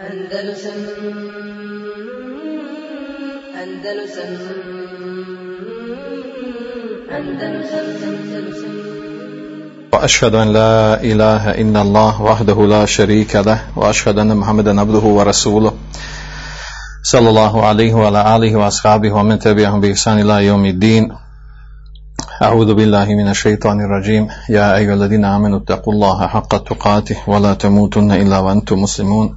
Andalusam Andalusam Andalusam وأشهد أن لا إله إلا الله وحده لا شريك له وأشهد أن محمدا عبده ورسوله. صلى الله عليه وعلى آله وأصحابه ومن تبعهم بإحسان إلى يوم الدين. أعوذ بالله من الشيطان الرجيم. يا أيها الذين آمنوا اتقوا الله حق تقاته ولا تموتن إلا وأنتم مسلمون.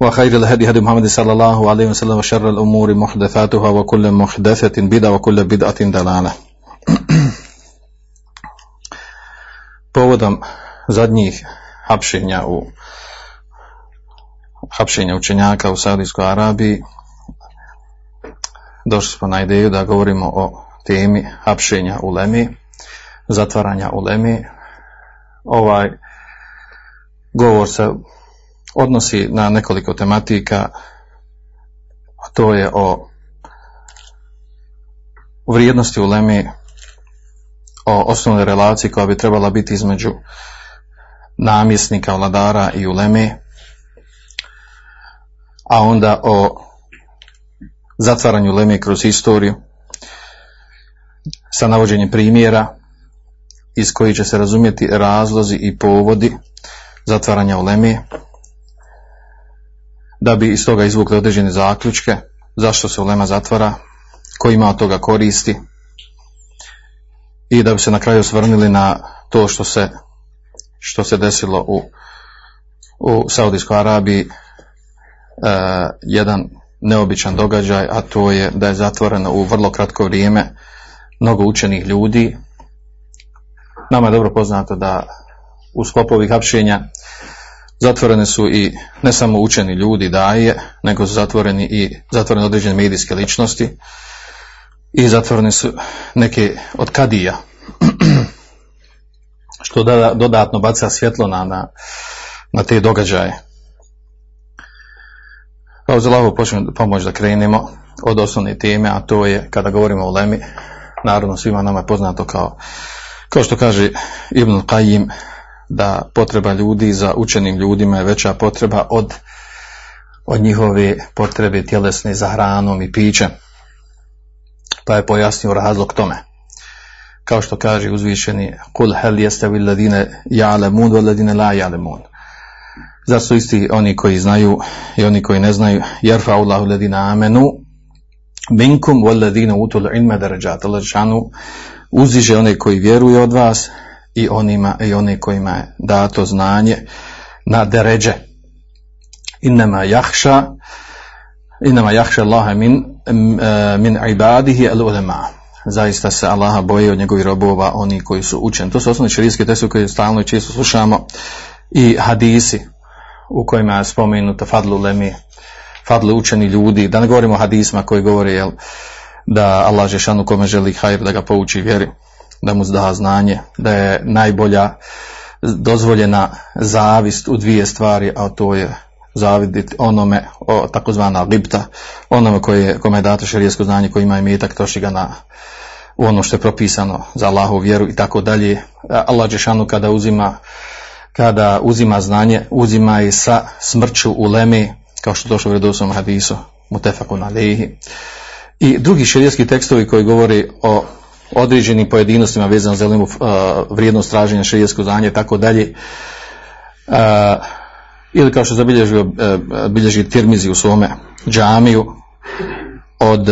وخير الهدي هدي محمد صلى الله عليه وسلم وشر الأمور محدثاتها وكل محدثة بدعة وكل بدعة ضلالة Povodom zadnjih hapšenja u hapšenja učenjaka u Saudijskoj Arabiji došli smo na ideju da govorimo o temi hapšenja u Lemi, zatvaranja u Lemi. Ovaj govor se odnosi na nekoliko tematika, a to je o vrijednosti u Lemi, o osnovnoj relaciji koja bi trebala biti između namjesnika, vladara i ulemi, a onda o zatvaranju Leme kroz historiju sa navođenjem primjera iz kojih će se razumjeti razlozi i povodi zatvaranja u Leme da bi iz toga izvukli određene zaključke zašto se Ulema zatvara, ko ima od toga koristi i da bi se na kraju osvrnili na to što se, što se desilo u, u Saudijskoj Arabiji e, jedan neobičan događaj, a to je da je zatvoreno u vrlo kratko vrijeme mnogo učenih ljudi. Nama je dobro poznato da u sklopu ovih hapšenja zatvorene su i ne samo učeni ljudi daje, nego su zatvoreni i zatvorene određene medijske ličnosti i zatvorene su neke od kadija što dodatno baca svjetlo na, na, na te događaje. Pa uz Allahovu počnemo pomoć da krenemo od osnovne teme, a to je kada govorimo o Lemi, naravno svima nama je poznato kao, kao što kaže Ibn Qajim, da potreba ljudi za učenim ljudima je veća potreba od, od njihove potrebe tjelesne za hranom i pićem. Pa je pojasnio razlog tome. Kao što kaže uzvišeni Kul hel jeste vi ladine ja'lemun wa ladine la ja'lemun. Zar su isti oni koji znaju i oni koji ne znaju? Jerfa Allahu ladina amenu minkum wal ladina utul darajat. Allah uziže one koji vjeruju od vas i onima i one kojima je dato znanje na deređe. Innama jahša innama jahša Allaha min, min ibadihi al ulema. Zaista se Allaha boje od njegovih robova oni koji su učeni. To su osnovni šerijski tekstovi koje stalno i često slušamo i hadisi u kojima je spomenuto fadlu lemi, fadlu učeni ljudi, da ne govorimo o hadisma koji govore jel, da Allah Žešanu kome želi hajr da ga pouči vjeri, da mu da znanje, da je najbolja dozvoljena zavist u dvije stvari, a to je zaviditi onome, o, takozvana lipta, onome koje, kome je dato šerijesko znanje, koji ima imetak, troši ga na u ono što je propisano za Allahu vjeru i tako dalje. Allah Žešanu kada uzima kada uzima znanje, uzima i sa smrću u lemi, kao što došlo u redosnom hadisu, mutefakun alehi. I drugi širijetski tekstovi koji govori o određenim pojedinostima vezano za uh, vrijednost traženja širijetskog znanja i tako dalje. Ili kao što zabilježio bilježi Tirmizi u svome džamiju od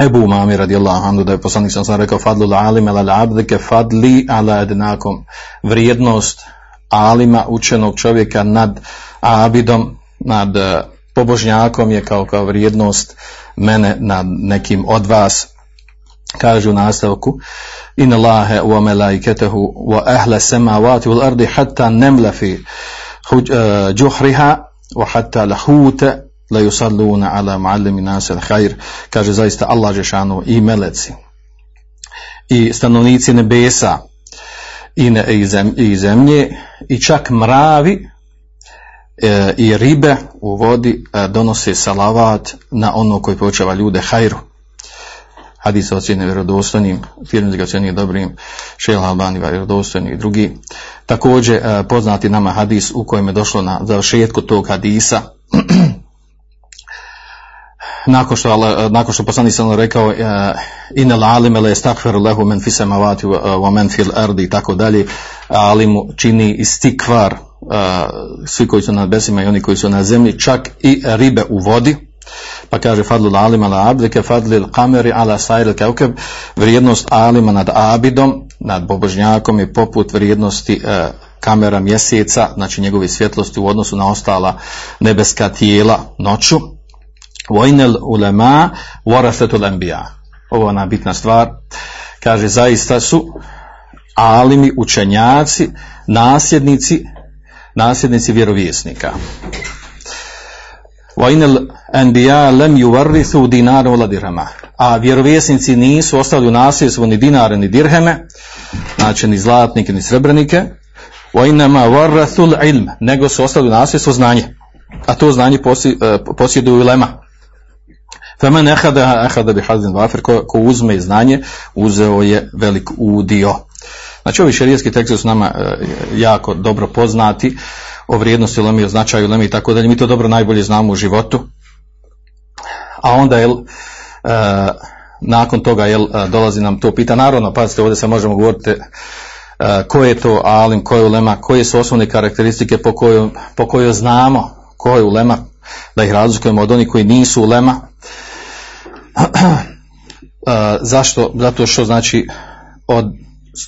Ebu Umami radijallahu anhu da je poslanik sam sam rekao fadlu alim ala abdike fadli ala ednakom vrijednost alima učenog čovjeka nad abidom nad pobožnjakom je kao kao vrijednost mene nad nekim od vas kaže u nastavku in Allahe wa melaiketehu wa ahle semavati wal ardi hatta nemla fi juhriha wa hatta lahute la yusalluna ala muallimi nas al khair. Kaže zaista Allah džeshanu i meleci. I stanovnici nebesa i, ne, i, i zemlje i čak mravi e, i ribe u vodi e, donose salavat na ono koji počeva ljude hajru hadis ocjene vjerodostojnim, firmi ga ocjenije dobrim, Šejl Albani vjerodostojni i drugi. Također e, poznati nama hadis u kojem je došlo na završetku tog hadisa, nakon što, Allah, nakon što poslanik sam rekao in al alime le stakfer lehu men fi samavati wa men fil ardi i tako dalje alimu čini istikvar svi koji su na besima i oni koji su na zemlji čak i ribe u vodi pa kaže fadlul alima ala abdike fadlil kameri ala sajril kaukeb vrijednost alima nad abidom nad bobožnjakom je poput vrijednosti e, kamera mjeseca znači njegove svjetlosti u odnosu na ostala nebeska tijela noću. Vojnel ulema warasatul anbiya. Ovo je ona bitna stvar. Kaže zaista su alimi učenjaci nasljednici nasljednici vjerovjesnika a vjerovjesnici nisu ostali u nasljedstvu ni dinare ni dirheme, znači ni zlatnike ni srebrenike, ilm, nego su ostali u nasljedstvu znanje. A to znanje e, posjeduju lema. Femen ehada, ehada bi vafir, ko, ko uzme znanje, uzeo je velik udio. Znači ovi šerijski tekst su nama e, jako dobro poznati o vrijednosti lemi, o značaju lemi i tako dalje. Mi to dobro najbolje znamo u životu. A onda je, e, nakon toga jel, dolazi nam to pita. Naravno, pazite, ovdje se možemo govoriti e, ko je to alim, ko je ulema, koje su osnovne karakteristike po kojoj, po kojoj znamo ko je ulema, da ih razlikujemo od onih koji nisu ulema. E, zašto? Zato što znači od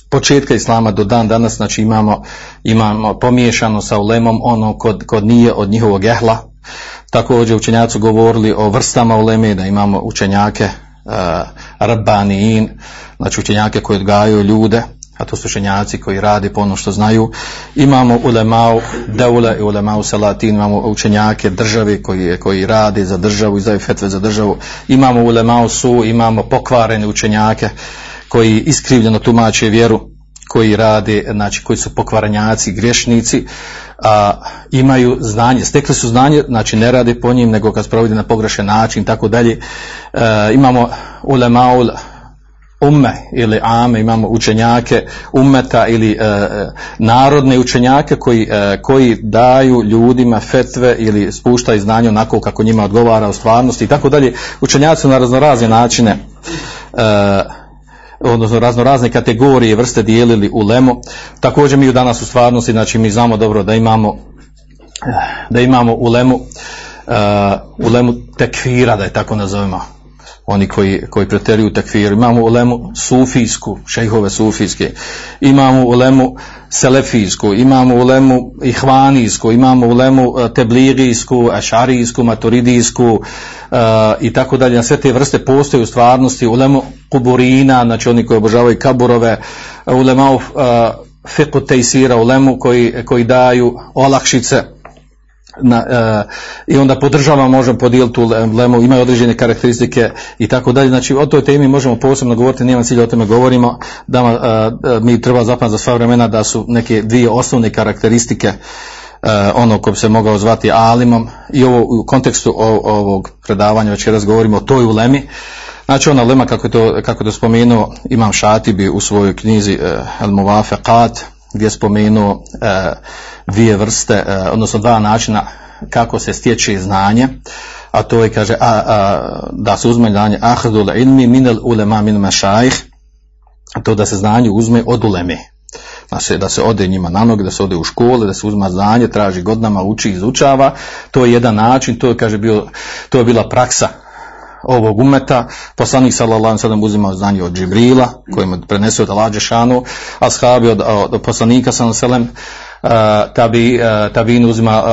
početka islama do dan danas znači imamo, imamo pomiješano sa ulemom ono kod, kod nije od njihovog ehla također učenjaci govorili o vrstama uleme da imamo učenjake uh, znači učenjake koji odgajaju ljude a to su učenjaci koji rade po ono što znaju. Imamo ulemau deule i ulemau salatin imamo učenjake države koji, koji rade za državu izdaju fetve za državu. Imamo ulemau su imamo pokvarene učenjake koji iskrivljeno tumače vjeru, koji rade, znači koji su pokvaranjaci, grešnici, a, imaju znanje, stekli su znanje, znači ne rade po njim, nego kad sprovode na pogrešan način, tako dalje. E, imamo ulemaul umme ili ame, imamo učenjake ummeta ili e, narodne učenjake koji, e, koji daju ljudima fetve ili spuštaju znanje onako kako njima odgovara u stvarnosti i tako dalje. Učenjaci na raznorazne načine e, odnosno razno razne kategorije vrste dijelili u lemu. Također mi u danas u stvarnosti, znači mi znamo dobro da imamo da imamo u lemu uh, u lemu tekfira, da je tako nazovemo oni koji, koji preteruju tekfir. Imamo u lemu sufijsku, šejhove sufijske. Imamo u lemu selefijsku, imamo u lemu ihvanijsku, imamo u lemu e, tebligijsku, ašarijsku, maturidijsku uh, i tako dalje. Sve te vrste postoje u stvarnosti u lemu kuburina, znači oni koji obožavaju kaburove, u lemu uh, fiqu tejsira, u lemu koji, koji daju olakšice na, e, i onda podržava možemo podijeliti tu lemu, imaju određene karakteristike i tako dalje. Znači o toj temi možemo posebno govoriti, nema cilja o tome govorimo, da e, mi treba zapamati za sva vremena da su neke dvije osnovne karakteristike e, ono ko bi se mogao zvati alimom i ovo u kontekstu ovog predavanja večeras govorimo o toj ulemi. Znači ona lema kako je to, kako je to spomenuo imam Šatibi u svojoj knjizi e, El Muvafeqat gdje je spomenuo e, dvije vrste, e, odnosno dva načina kako se stječe znanje, a to je, kaže, a, a, da se uzme znanje ahdul ilmi minel ulema min mašajih, to da se znanje uzme od uleme. Znači, da se ode njima na noge, da se ode u škole, da se uzma znanje, traži godinama, uči, izučava. To je jedan način, to je, kaže, bio, to je bila praksa ovog umeta, poslanik sallallahu alejhi uzimao znanje od Džibrila, kojim prenesio od šanu, ashabi od, od, od poslanika sallallahu tabi, tabini uzima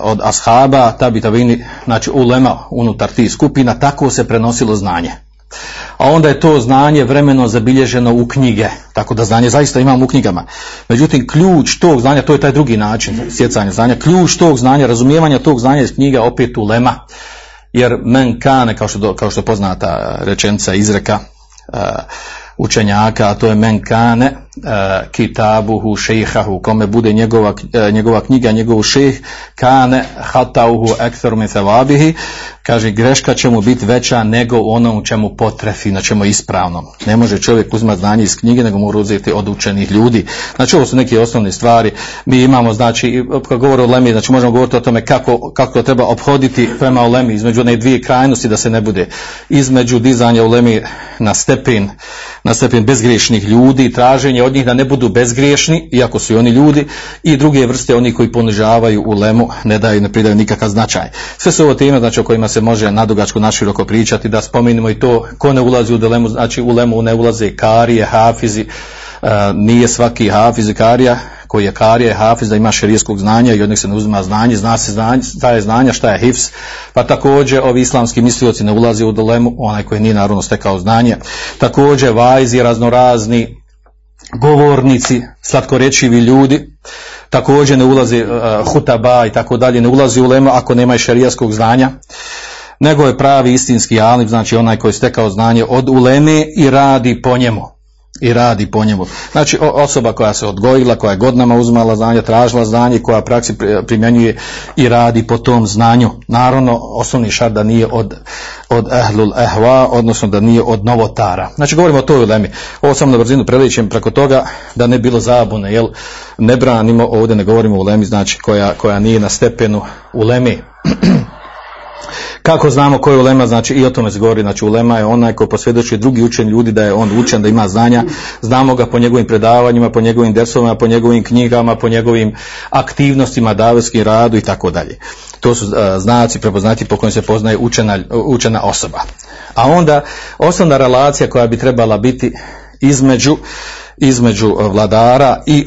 od ashaba, tabi tabini, znači ulema unutar tih skupina, tako se prenosilo znanje. A onda je to znanje vremeno zabilježeno u knjige, tako da znanje zaista imamo u knjigama. Međutim, ključ tog znanja, to je taj drugi način stjecanja znanja, ključ tog znanja, razumijevanja tog znanja iz knjiga opet ulema. jer men kane, kao što, kao što poznata rečenica izreka učenjaka, a to je men kane kitabuhu šejhahu, kome bude njegova, uh, njegova knjiga, njegov šejh, kane hatauhu ektheru min kaže greška će mu biti veća nego ono u čemu potrefi, na čemu je ispravno. Ne može čovjek uzmati znanje iz knjige, nego mora uzeti od učenih ljudi. Znači ovo su neke osnovne stvari. Mi imamo, znači, kad govore o lemi, znači možemo govoriti o tome kako, kako treba obhoditi prema ulemi, između one dvije krajnosti da se ne bude između dizanja ulemi na stepen, na stepen bezgriješnih ljudi, traženje od njih da ne budu bezgriješni, iako su i oni ljudi, i druge vrste oni koji ponižavaju ulemu, ne daju, ne pridaju nikakav značaj. Sve su ovo teme, znači o kojima se može nadugačko naširoko pričati, da spomenemo i to ko ne ulazi u dilemu, znači u lemu ne ulaze karije, hafizi, nije svaki hafiz i karija koji je karija, hafiz da ima šerijskog znanja i od se ne uzima znanje, zna se znanje, šta je znanja, šta je hifz, pa također ovi islamski mislioci ne ulaze u dilemu, onaj koji nije naravno stekao znanje, također vajzi raznorazni, govornici, slatkorečivi ljudi, također ne ulazi uh, hutaba i tako dalje, ne ulazi u lema ako nema šerijaskog znanja, nego je pravi istinski alim, znači onaj koji je stekao znanje od uleme i radi po njemu. I radi po njemu. Znači osoba koja se odgojila, koja je godinama uzmala znanje, tražila znanje, koja praksi pri- primjenjuje i radi po tom znanju. Naravno, osnovni šart da nije od, od ehlul ehva, odnosno da nije od novotara. Znači govorimo o toj ulemi. Ovo samo na brzinu preličem preko toga da ne bi bilo zabune, jel ne branimo, ovdje ne govorimo o ulemi, znači koja, koja nije na stepenu ulemi. Kako znamo ko je ulema, znači i o tome se govori, znači ulema je onaj ko posvjedočuje drugi učen ljudi da je on učen, da ima znanja, znamo ga po njegovim predavanjima, po njegovim dersovima, po njegovim knjigama, po njegovim aktivnostima, davetskim radu i tako dalje. To su a, znaci prepoznati po kojim se poznaje učena, učena osoba. A onda osnovna relacija koja bi trebala biti između između vladara i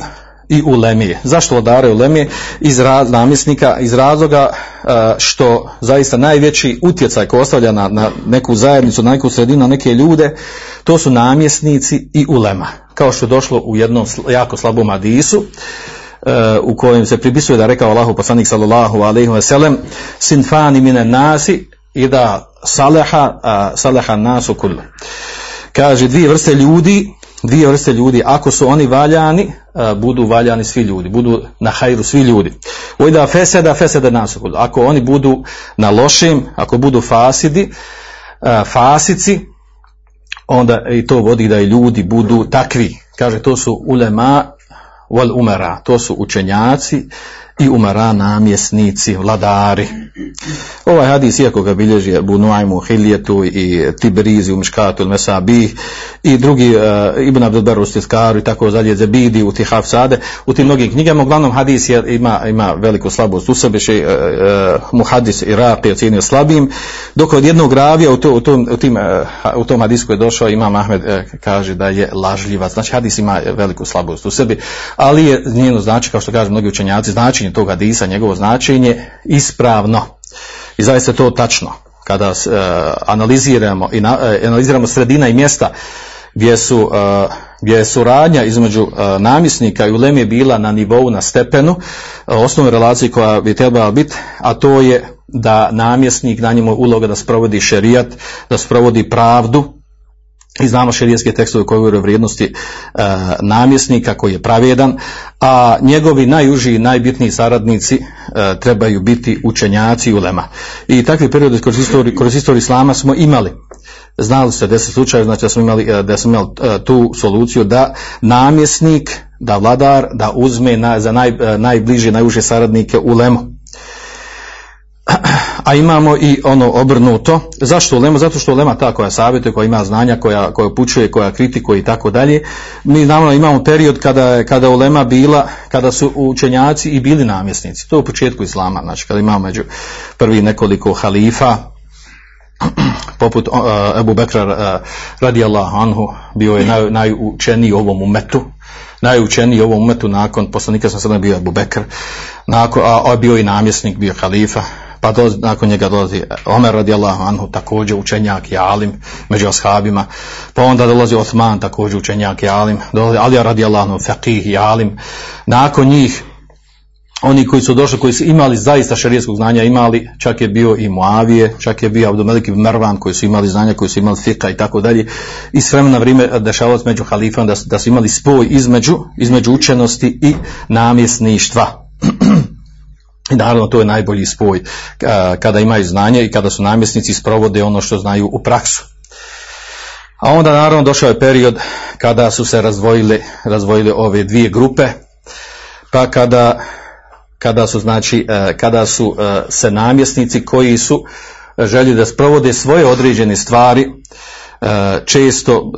i ulemije. Zašto vladare ulemije? Iz raz, namjesnika, iz razloga uh, što zaista najveći utjecaj koji ostavlja na, na neku zajednicu, na neku sredinu, na neke ljude, to su namjesnici i ulema. Kao što je došlo u jednom jako slabom hadisu, uh, u kojem se pripisuje da rekao Allahu poslanik sallallahu alejhi ve sellem sinfani mine nasi i da saleha saleha nasu kullu. Kaže dvije vrste ljudi, dvije vrste ljudi, ako su oni valjani, a, budu valjani svi ljudi, budu na hajru svi ljudi. Ujda feseda, feseda nasukul. Ako oni budu na lošim, ako budu fasidi, a, fasici, onda i to vodi da i ljudi budu takvi. Kaže, to su ulema wal umara, to su učenjaci i umara namjesnici, vladari. Ovaj hadis, iako ga bilježi Abu Nuaym u Hiljetu i Tiberizi u Miškatu il Mesabih i drugi uh, Ibn Abdul Bar u Stiskaru i tako dalje, Zebidi u Tihaf Sade, u tim mnogim knjigama, uglavnom hadis je, ima, ima veliku slabost u sebi, še, uh, uh, Iraq je ocjenio slabim, dok od jednog ravija u, to, u, tom, u, tim, uh, u tom hadisu koji je došao, Imam Ahmed uh, kaže da je lažljivac, znači hadis ima veliku slabost u sebi, ali je njeno znači, kao što kažu mnogi učenjaci, značenje tog hadisa, njegovo značenje ispravno. I zaista je to tačno. Kada uh, analiziramo i na, uh, analiziramo sredina i mjesta gdje su uh, gdje je suradnja između uh, namjesnika i uleme bila na nivou, na stepenu, uh, osnovne relacije koja bi trebala biti, a to je da namjesnik, na njemu je uloga da sprovodi šerijat, da sprovodi pravdu, i znamo šerijetske tekstove koji govore o vrijednosti e, namjesnika koji je pravjedan, a njegovi najuži i najbitniji saradnici e, trebaju biti učenjaci i ulema. I takvi periodi kroz istoriju, kroz istoriju islama smo imali. Znali ste deset slučajeva, znači da smo imali, e, da smo imali e, tu soluciju da namjesnik, da vladar, da uzme na, za naj, e, najbliže, najuže saradnike ulemu a imamo i ono obrnuto. Zašto ulema? Zato što ulema ta koja savjetuje, koja ima znanja, koja, koja upućuje, koja kritikuje i tako dalje. Mi znamo imamo period kada kada ulema bila, kada su učenjaci i bili namjesnici. To je u početku islama, znači kada imamo među prvi nekoliko halifa, poput uh, Ebu Bekra uh, radijallahu anhu, bio je naj, najučeniji ovom umetu, najučeniji ovom umetu nakon poslanika sam sada bio Ebu Bekr, nakon, a, a bio i namjesnik, bio halifa, pa dolazi, nakon njega dolazi Omer radijallahu anhu, također učenjak i alim među ashabima, pa onda dolazi Osman, također učenjak i alim, dolazi Alija radijallahu anhu, faqih i alim, nakon njih oni koji su došli, koji su imali zaista šarijetskog znanja, imali, čak je bio i Muavije, čak je bio Abdumelik ibn Marwan, koji su imali znanja, koji su imali fika i tako dalje. I s vremena vrijeme dešavalo među halifama da, da su imali spoj između, između učenosti i namjesništva. I naravno to je najbolji spoj kada imaju znanje i kada su namjesnici sprovode ono što znaju u praksu. A onda naravno došao je period kada su se razdvojili, razdvojili ove dvije grupe, pa kada, kada su znači, e, kada su e, se namjesnici koji su želi da sprovode svoje određene stvari, e, često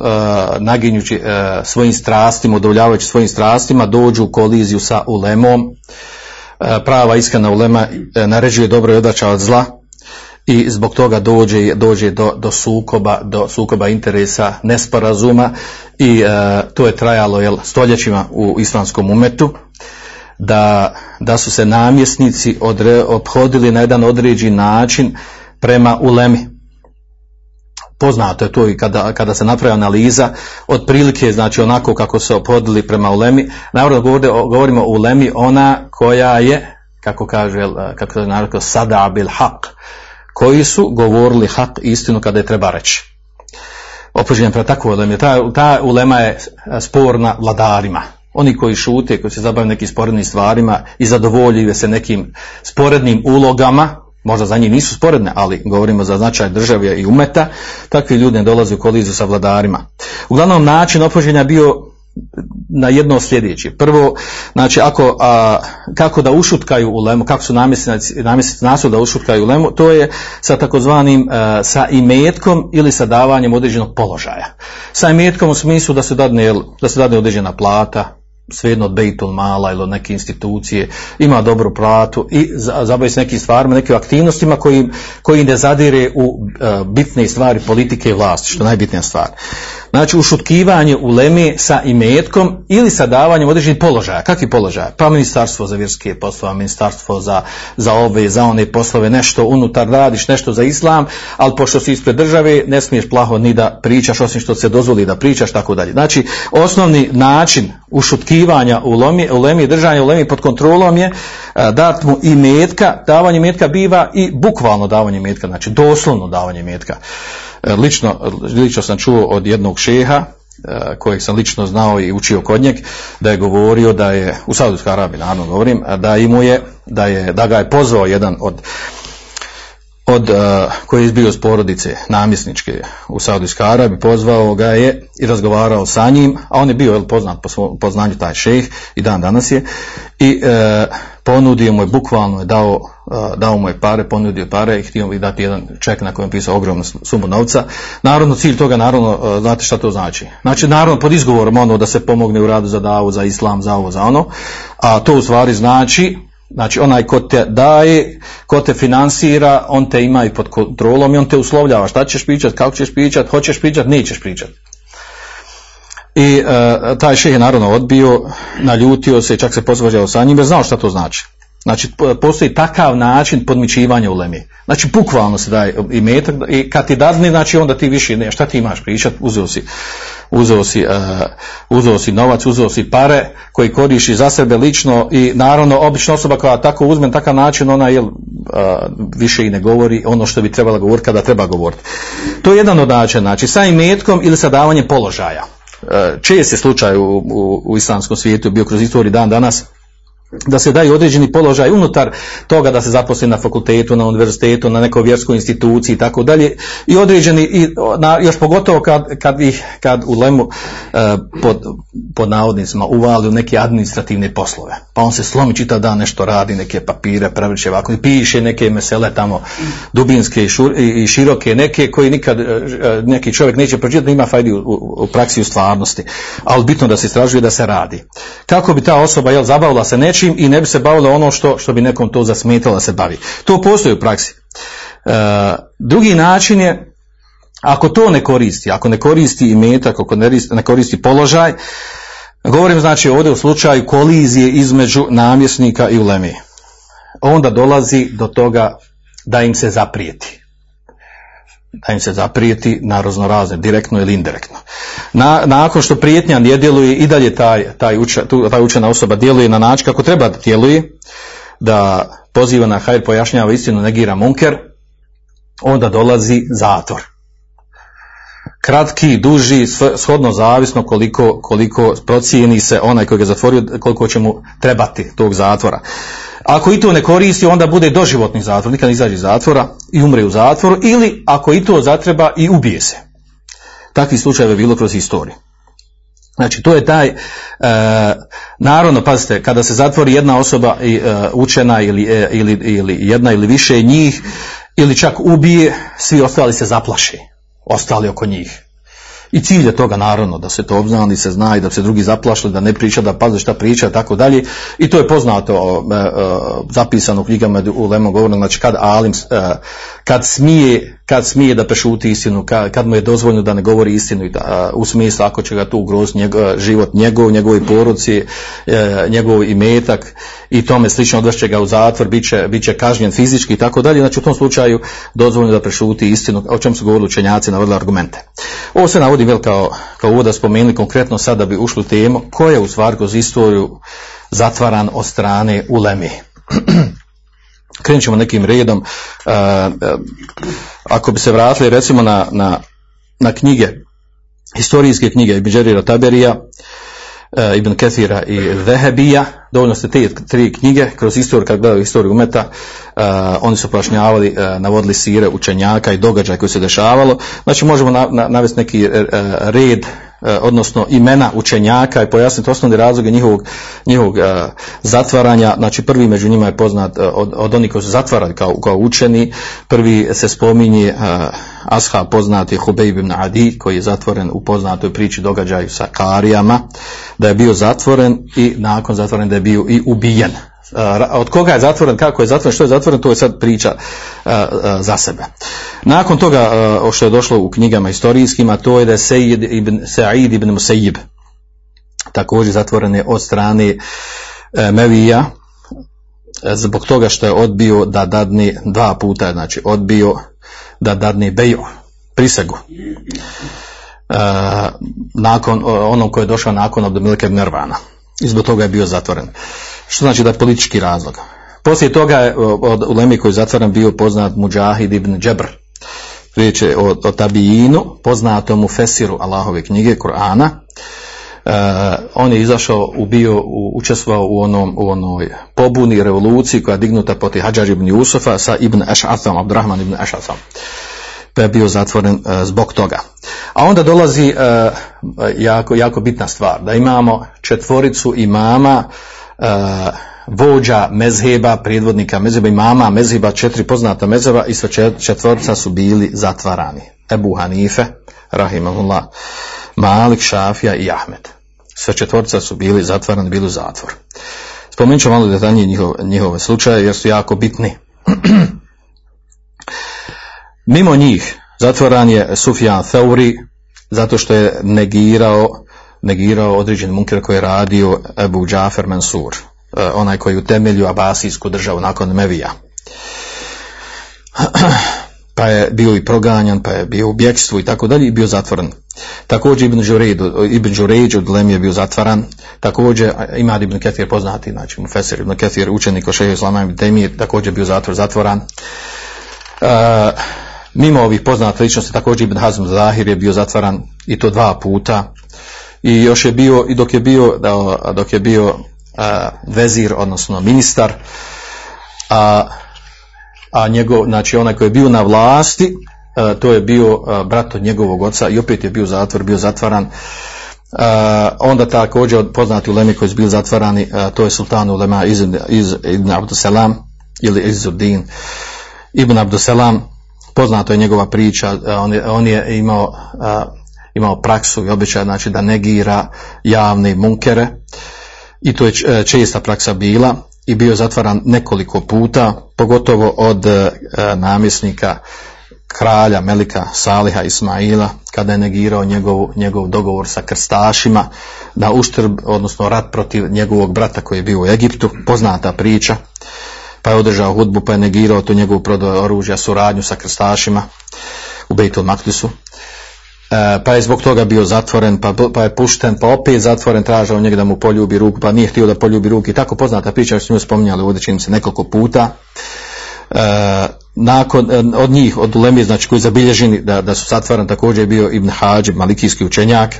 naginjući svojim strastima, udovoljavajući svojim strastima, dođu u koliziju sa ulemom, prava iskrena ulema e, naređuje dobro i odača od zla i zbog toga dođe, dođe do, do sukoba, do sukoba interesa, nesporazuma i e, to je trajalo jel, stoljećima u islamskom umetu da, da su se namjesnici odre, obhodili na jedan određen način prema ulemi poznato je to i kada, kada se napravi analiza, otprilike znači onako kako se ophodili prema ulemi, naravno govorimo, o ulemi ona koja je, kako kaže, kako kaže narod, sada bil haq, koji su govorili hak istinu kada je treba reći. Opođenjem prema takvoj ulemi, ta, ta ulema je sporna vladarima. Oni koji šute, koji se zabavljaju nekim sporednim stvarima i zadovoljuju se nekim sporednim ulogama, možda za njih nisu sporedne, ali govorimo za značaj države i umeta, takvi ljudi ne dolaze u koliziju sa vladarima. Uglavnom, način opođenja bio na jedno sljedeći. Prvo, znači, ako, a, kako da ušutkaju u lemu, kako su namjesnici, nasu da ušutkaju u lemu, to je sa takozvanim, a, sa imetkom ili sa davanjem određenog položaja. Sa imetkom u smislu da se dadne, da se dadne određena plata, svejedno od Bejtul Mala ili od neke institucije, ima dobru platu i za- zabavi se nekim stvarima, nekim aktivnostima koji, koji ne zadire u e, bitne stvari politike i vlasti, što je najbitnija stvar. Znači, ušutkivanje u leme sa imetkom ili sa davanjem određenih položaja. Kakvi položaja? Pa ministarstvo za vjerske poslove, ministarstvo za, za ove, za one poslove, nešto unutar radiš, nešto za islam, ali pošto si ispred države, ne smiješ plaho ni da pričaš, osim što se dozvoli da pričaš, tako dalje. Znači, osnovni način ušutkivanja u lemi, u lemi držanja lemi pod kontrolom je dat mu i metka, davanje metka biva i bukvalno davanje metka, znači doslovno davanje metka. E, Lično, lično sam čuo od jednog šeha, e, kojeg sam lično znao i učio kod njeg, da je govorio da je, u Saudijskoj Arabiji naravno govorim, da imu je, da je, da ga je pozvao jedan od od, uh, koji je bio iz porodice namjesničke u Saudijskoj Arabiji, pozvao ga je i razgovarao sa njim, a on je bio jel, poznat po, svom, po znanju taj šejh i dan danas je, i uh, ponudio mu je, bukvalno je dao, uh, dao mu je pare, ponudio pare i htio je dati jedan ček na kojem je pisao ogromnu sumu novca. Naravno, cilj toga, naravno, uh, znate šta to znači? Znači, naravno, pod izgovorom ono da se pomogne u radu za davu, za islam, za ovo, za ono, a to u stvari znači Znači onaj ko te daje, ko te finansira, on te ima i pod kontrolom i on te uslovljava šta ćeš pričat, kako ćeš pričat, hoćeš pričat, nećeš pričat. I e, taj šeh je naravno odbio, naljutio se, čak se posvađao sa njim, jer znao šta to znači. Znači, po- postoji takav način podmićivanja u lemi. Znači, bukvalno se daje i metak i kad ti dadne, znači onda ti više ne, šta ti imaš pričat, uzeo si, uzeo si, uh, uzeo si novac, uzeo si pare koji koriši za sebe lično i naravno obična osoba koja tako uzme na takav način, ona je više i ne govori ono što bi trebala govoriti kada treba govoriti. To je jedan od načina, znači sa imetkom ili sa davanjem položaja. Uh, čest je slučaj u, u, u islamskom svijetu bio kroz istoriju dan danas da se daju određeni položaj unutar toga da se zaposli na fakultetu, na univerzitetu, na nekoj vjerskoj instituciji i tako dalje i određeni, i, na, još pogotovo kad, kad, ih, kad u lemu e, pod, pod navodnicima uvali u neke administrativne poslove. Pa on se slomi čitav dan nešto radi, neke papire, prevrće ovako i piše neke mesele tamo dubinske i, šur, i, široke, neke koji nikad e, neki čovjek neće pročitati, ima fajdi u, u, u praksi u stvarnosti. Ali bitno da se istražuje da se radi. Kako bi ta osoba jel, zabavila se nečim i ne bi se bavila ono što, što bi nekom to zasmetalo da se bavi. To postoji u praksi. E, drugi način je, ako to ne koristi, ako ne koristi imetak, ako ne koristi, položaj, govorim znači ovdje u slučaju kolizije između namjesnika i ulemi. Onda dolazi do toga da im se zaprijeti da im se zaprijeti na raznorazne, direktno ili indirektno. Na, nakon što prijetnja ne djeluje i dalje taj, taj, uča, taj učena osoba djeluje na način kako treba da djeluje, da poziva na hajr, pojašnjava istinu, negira munker, onda dolazi zatvor. Kratki, duži, shodno zavisno koliko, koliko procijeni se onaj koji ga zatvorio, koliko će mu trebati tog zatvora. Ako i to ne koristi, onda bude doživotni zatvor, nikad ne izađe iz zatvora i umre u zatvoru, ili ako i to zatreba i ubije se. Takvi slučajeva je bilo kroz historiju. Znači, to je taj, e, naravno, pazite, kada se zatvori jedna osoba e, učena ili, e, ili, ili jedna ili više njih, ili čak ubije, svi ostali se zaplaše, ostali oko njih. I cilj je toga naravno da se to obznani, se zna i da se drugi zaplašli, da ne priča, da paze šta priča, tako dalje. I to je poznato, e, e, zapisano u knjigama u Lemo govorno, znači kad Alim, e, kad smije kad smije da prešuti istinu, kad, mu je dozvoljeno da ne govori istinu u smislu ako će ga tu ugroziti život njegov, njegovi poruci, e, njegov imetak i tome slično odvešće ga u zatvor, bit će, bit će kažnjen fizički i tako dalje, znači u tom slučaju dozvoljeno da prešuti istinu, o čem su govorili učenjaci, navodili argumente. Ovo se navodi vel kao, kao uvoda spomenuli konkretno sad da bi ušli u temu, ko je u stvar kroz istoriju zatvaran od strane ulemi. Krenut ćemo nekim redom. E, e, ako bi se vratili recimo na, na, na knjige, historijske knjige Ibn Đerira Taberija, e, Ibn Kethira i Vehebija, dovoljno ste te tri knjige, kroz istoriju, kad gledaju historiju umeta, oni su pojašnjavali, navodili sire učenjaka i događaje koji se dešavalo. Znači možemo navesti neki red E, odnosno imena učenjaka i pojasniti osnovne razloge njihovog, njihovog e, zatvaranja. Znači prvi među njima je poznat e, od, od onih koji su zatvarali kao, kao učeni. Prvi se spominje Asha poznati Hubejb ibn Adi koji je zatvoren u poznatoj priči događaju sa Karijama, da je bio zatvoren i nakon zatvoren da je bio i ubijen od koga je zatvoren, kako je zatvoren, što je zatvoren, to je sad priča za sebe. Nakon toga, što je došlo u knjigama historijskim, a to je da je Sejid ibn, Sa'id ibn Musejib također zatvoren je od strane e, Mevija, e, zbog toga što je odbio da dadne dva puta, znači odbio da dadne beju, prisegu. E, nakon onog koji je došao nakon Abdemilke Nervana. I zbog toga je bio zatvoren. Što znači da je politički razlog. Poslije toga je od ulemi koji je zatvoren bio poznat Mujahid ibn Džebr. Riječ je o, o Tabijinu, poznatom u Fesiru Allahove knjige, Kur'ana. Uh, on je izašao, ubio, učestvovao u, onom, u onoj pobuni revoluciji koja je dignuta protiv Hadžar ibn Jusufa sa ibn Eš'athom, Abdurrahman ibn Eš'athom. Pa je bio zatvoren uh, zbog toga. A onda dolazi uh, jako, jako bitna stvar, da imamo četvoricu imama uh, vođa mezheba, predvodnika mezheba, imama mezheba, četiri poznata mezheba i sve četvorca su bili zatvarani. Ebu Hanife, Rahimahullah, Malik, Šafija i Ahmed. Sve četvorca su bili zatvarani, bili u zatvor. Spomenut ću malo detaljnije njihove, njihove slučaje jer su jako bitni. Mimo njih zatvoran je Sufjan Theuri zato što je negirao negirao određeni munker koji je radio Ebu Džafer Mansur, e, onaj koji utemelju Abasijsku državu nakon Mevija. Pa je bio i proganjan, pa je bio u bjekstvu i tako dalje i bio zatvoren. Također Ibn Đurejd, Ibn Đurejd od Lem je bio zatvaran. Također Imad Ibn Ketir poznati, znači Mufesir Ibn Ketir, učenik Ošeju Islama Ibn također bio zatvor, zatvoran. Uh, mimo ovih poznatih ličnosti, također Ibn Hazm Zahir je bio zatvaran i to dva puta. I još je bio i dok je bio dok je bio vezir odnosno ministar a, a njegov znači onaj koji je bio na vlasti to je bio brat od njegovog oca i opet je bio zatvor bio zatvaran. Onda također poznati ulemi koji su bili zatvarani to je sultan ulema iz, iz Ibn Abduselam ili Izuddin. Ibn Abduselam poznato je njegova priča on je, on je imao imao praksu i običaj znači da negira javne munkere. I to je e, česta praksa bila i bio zatvaran nekoliko puta, pogotovo od e, namjesnika kralja Melika Saliha Ismaila kada je negirao njegov, njegov dogovor sa krstašima na uštrb, odnosno rat protiv njegovog brata koji je bio u Egiptu, poznata priča, pa je održao hudbu, pa je negirao to njegovu prodaju oružja, suradnju sa krstašima u Bejtul Maktisu E, pa je zbog toga bio zatvoren, pa, pa je pušten, pa opet zatvoren, tražao njega da mu poljubi ruku, pa nije htio da poljubi ruku i tako poznata priča, što smo spominjali ovdje čini se nekoliko puta. E, nakon, e, od njih, od Ulemi, znači koji zabilježeni da, da su zatvoren, također je bio Ibn Hađ, malikijski učenjak,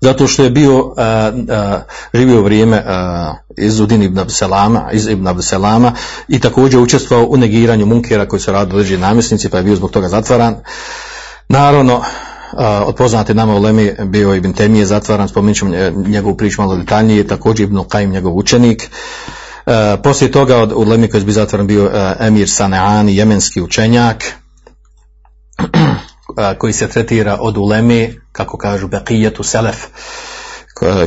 zato što je bio uh, uh, živio vrijeme uh, iz Udin ibn Abdelama, iz ibn Abdelama i također učestvovao u negiranju munkera koji su radili određeni namjesnici pa je bio zbog toga zatvaran. Naravno, od poznate nama u Lemi bio Ibn Temije zatvaran, spominut ćemo njegovu priču malo detaljnije, također Ibn Qaim njegov učenik. Poslije toga od, Lemi koji je bio zatvaran bio Emir Saneani, jemenski učenjak, koji se tretira od uleme, kako kažu beqijetu selef,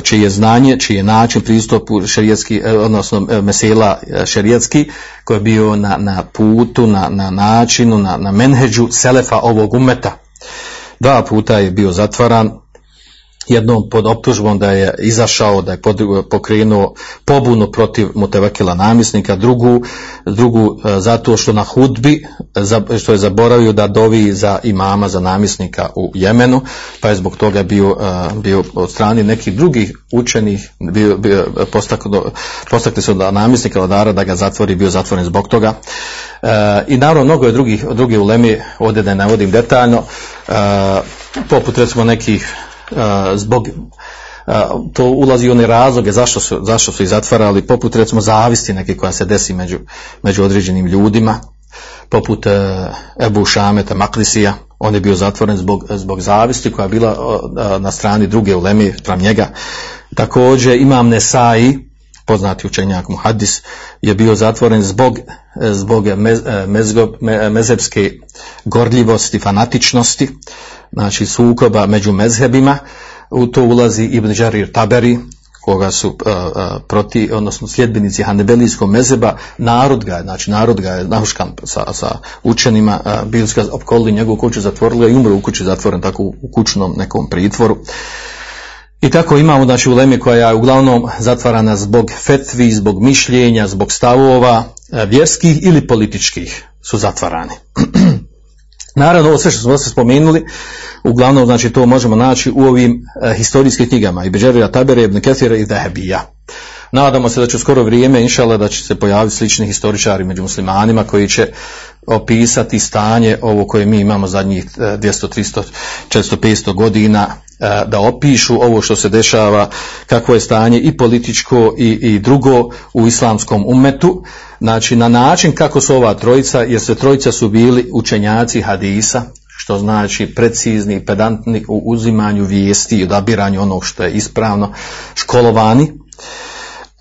čije znanje, čiji je način pristupu šerijetski, e, odnosno e, mesela e, šerijetski, koji je bio na, na putu, na, na načinu, na, na menheđu selefa ovog umeta. Dva puta je bio zatvaran, jednom pod optužbom da je izašao, da je pokrenuo pobunu protiv Mutevakila namjesnika, drugu, drugu e, zato što na hudbi, što je zaboravio da dovi za imama, za namjesnika u Jemenu, pa je zbog toga bio, e, bio od strani nekih drugih učenih, bio, bio postakli su da namjesnika vladara da ga zatvori, bio zatvoren zbog toga. E, I naravno mnogo je drugih, drugih ulemi, ovdje da ne navodim detaljno, poput recimo nekih zbog to ulazi u one razloge zašto su, zašto su ih zatvarali, poput recimo zavisti neke koja se desi među, među određenim ljudima, poput Ebu Šameta Maklisija, on je bio zatvoren zbog, zbog zavisti koja je bila na strani druge ulemi pram njega. Također imam Nesai, poznati učenjak Muhaddis, je bio zatvoren zbog, zbog mezgo, mezepske gorljivosti, fanatičnosti, znači sukoba među mezhebima, u to ulazi Ibn Đarir Taberi, koga su uh, uh, proti, odnosno sljedbenici Hanebelijskog mezeba, narod ga je, znači narod ga je nahuškan sa, sa učenima, bili su ga opkolili njegovu kuću, zatvorili i umro u kući zatvoren tako u kućnom nekom pritvoru. I tako imamo znači uleme koja je uglavnom zatvarana zbog fetvi, zbog mišljenja, zbog stavova vjerskih ili političkih su zatvarani. Naravno, ovo sve što smo se spomenuli, uglavnom, znači, to možemo naći u ovim e, historijskim knjigama, i Beđerija Tabere, Ibn Kethira i Dehebija. Nadamo se da će skoro vrijeme, inšala, da će se pojaviti slični historičari među muslimanima koji će opisati stanje ovo koje mi imamo zadnjih 200, 300, 400, 500 godina, da opišu ovo što se dešava, kakvo je stanje i političko i, i drugo u islamskom umetu, znači na način kako su ova trojica, jer sve trojica su bili učenjaci hadisa, što znači precizni, pedantni u uzimanju vijesti i odabiranju onog što je ispravno, školovani,